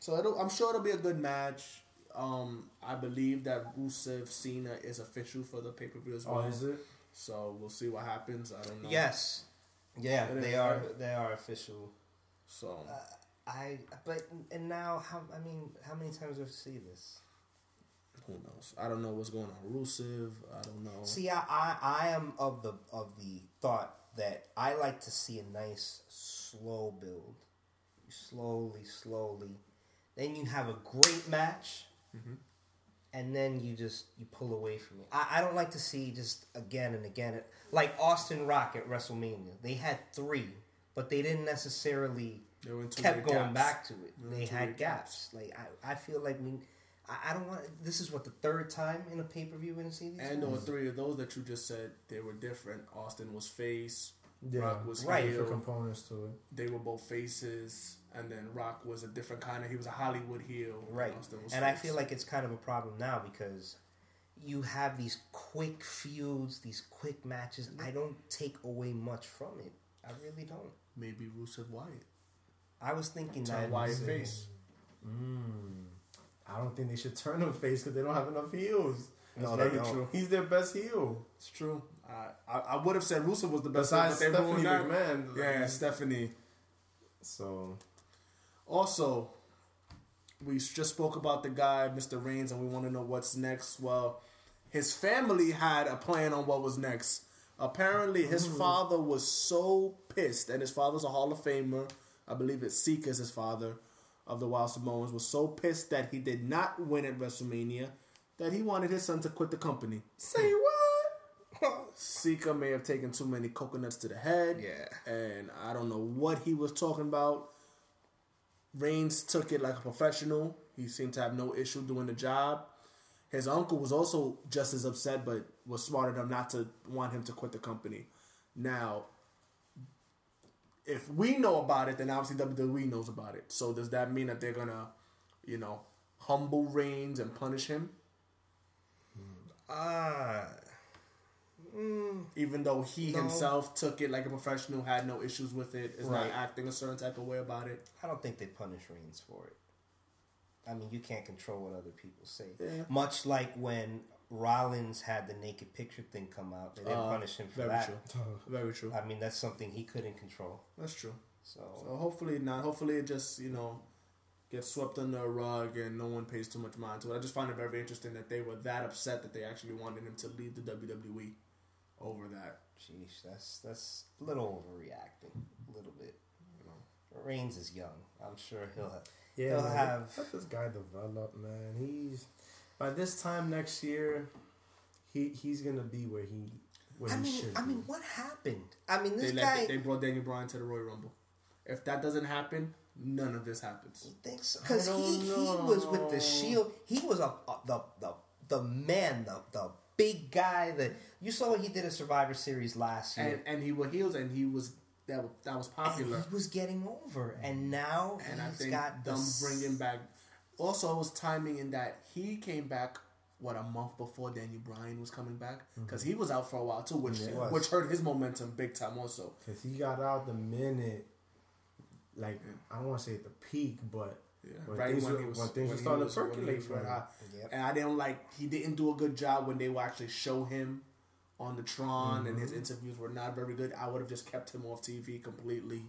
so it'll, I'm sure it'll be a good match. Um, I believe that Rusev Cena is official for the pay per view as well. Oh, well. is it? So we'll see what happens. I don't know. Yes. Yeah, It is, they are. right? They are official. So I. But and now, how? I mean, how many times do we see this? who knows? I don't know what's going on. Rusev. I don't know. See, I, I, I am of the of the thought that I like to see a nice slow build, slowly, slowly. Then you have a great match, mm-hmm. and then you just you pull away from it. I, I don't like to see just again and again. Like Austin Rock at WrestleMania, they had three, but they didn't necessarily They kept going gaps. back to it. They They had big gaps. Like I, I feel like we. I, I don't want. This is what the third time in a pay per view we're gonna see these. And there guys? were three of those that you just said they were different. Austin was face. Yeah. Rock was Right. heel. Components to it. They were both faces, and then Rock was a different kind of. He was a Hollywood heel. and Right. Austin was And I feel like it's kind of a problem now because you have these quick feuds, these quick matches. I don't take away much from it. I really don't. maybe Rusev Wyatt. I was thinking Turn that Wyatt face. Mm. I don't think they should turn him face because they don't have enough heels. No, That's very true. He's their best heel. It's true. I I, I would have said Rusev was the best, Besides but Stephanie. McMahon. Yeah, Stephanie. So Also, we just spoke about the guy, Mr. Reigns, and we want to know what's next. Well, his family had a plan on what was next. Apparently, his mm. father was so pissed, and his father's a Hall of Famer. I believe it's Sika is his father of the Wild Samoans. Was so pissed that he did not win at WrestleMania that he wanted his son to quit the company. say hmm. what? Sika may have taken too many coconuts to the head. Yeah. And I don't know what he was talking about. Reigns took it like a professional. He seemed to have no issue doing the job. His uncle was also just as upset, but was smart enough not to want him to quit the company. Now, if we know about it, then obviously WWE knows about it. So does that mean that they're gonna, you know, humble Reigns and punish him? Ah, even though he No. himself took it like a professional, had no issues with it, is Right. not acting a certain type of way about it. I don't think they punish Reigns for it. I mean, you can't control what other people say. Yeah. Much like when Rollins had the naked picture thing come out, they didn't Uh, punish him for Very that. true. Very true. I mean, that's something he couldn't control. That's true. So, So hopefully not. Hopefully it just you know gets swept under a rug and no one pays too much mind to it. I just find it very interesting that they were that upset that they actually wanted him to leave the WWE over that. Sheesh, that's that's a little overreacting, a little bit. You know, Reigns is young. I'm sure he'll have. Yeah, he'll man, have. let this guy develop, man. He's by this time next year, he he's gonna be where he where I he mean, should I mean, be. what happened? I mean, this They guy. let they brought Daniel Bryan to the Royal Rumble. If that doesn't happen, none of this happens. thinks because he, don't he was with the Shield. He was a, a the the the man, the the big guy that you saw what he did at Survivor Series last year. And and he was heels and he was that was- that was And popular. he was getting over, and now and I he's think got them this, bringing back. Also, it was timing in that he came back what a month before Daniel Bryan was coming back mm-hmm. because he was out for a while too, which He was. which hurt his momentum big time. Also, Cause he got out the minute, like I don't want to say at the peak, but yeah, when right things when were, was when things were starting to when he percolate for him. Yep. and I didn't like he didn't do a good job when they would actually show him on the Tron, and his mm-hmm. interviews were not very good. I would have just kept him off TV completely.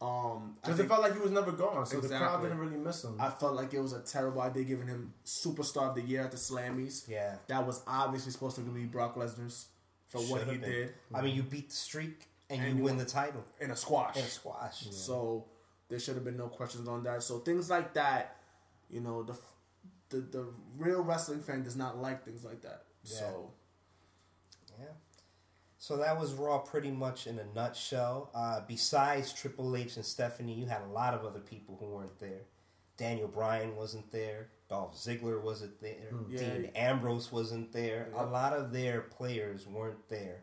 Um, Because it felt like he was never gone, so the crowd didn't really miss him. I felt like it was a terrible idea giving him superstar of the year at the Slammies. Yeah. That was obviously supposed to be Brock Lesnar's for what Should've he been. did I mean, you beat the streak and, And you you win the title in a squash. in a squash. So There should have been no questions on that. So things like that, you know, the the the real wrestling fan does not like things like that. So Yeah. So that was Raw pretty much in a nutshell. Uh, besides Triple H and Stephanie, you had a lot of other people who weren't there. Daniel Bryan wasn't there. Dolph Ziggler wasn't there. Yeah. Dean Ambrose wasn't there. A lot of their players weren't there.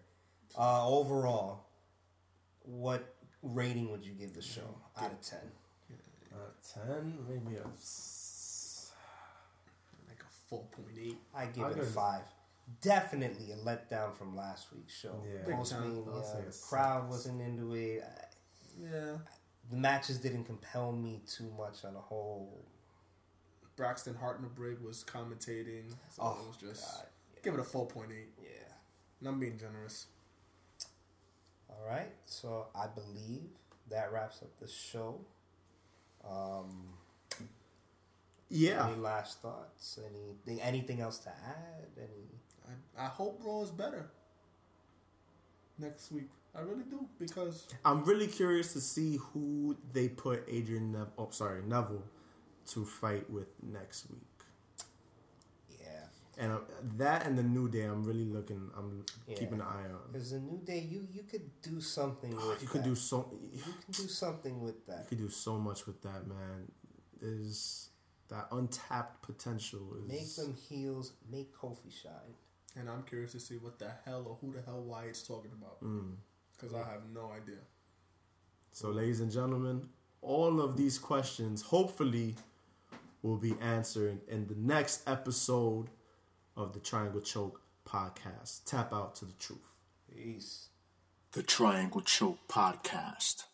Uh, overall, what rating would you give the show out of 10? Uh, ten, maybe a. s- like a four point eight. I give I'll it a give it- five. Definitely a letdown from last week's show. Yeah. Big Post time. Mania, a crowd wasn't into it. I- Yeah. The matches didn't compel me too much on a whole. Braxton Hartnebrig was commentating. So Oh, it was just God. give it a four point eight. Yeah. And I'm being generous. All right. So I believe that wraps up the show. Um, Yeah. Any last thoughts? Anything? Anything else to add? Any? I, I hope Raw is better next week. I really do because I'm really curious to see who they put Adrian Neville. Oh, sorry, Neville to fight with next week. Yeah. And uh, that and the New Day, I'm really looking. I'm Yeah. keeping an eye on. Because the new day, you you could do something with. You could that. do so. You can do something with that. You could do so much with that, man. There's that untapped potential. Is, Make them heels. Make Kofi shine. And I'm curious to see what the hell or who the hell Wyatt's talking about Mm. because I have no idea. So, ladies and gentlemen, all of these questions hopefully will be answered in the next episode of the Triangle Choke podcast. Tap out to the truth. Peace. The Triangle Choke Podcast.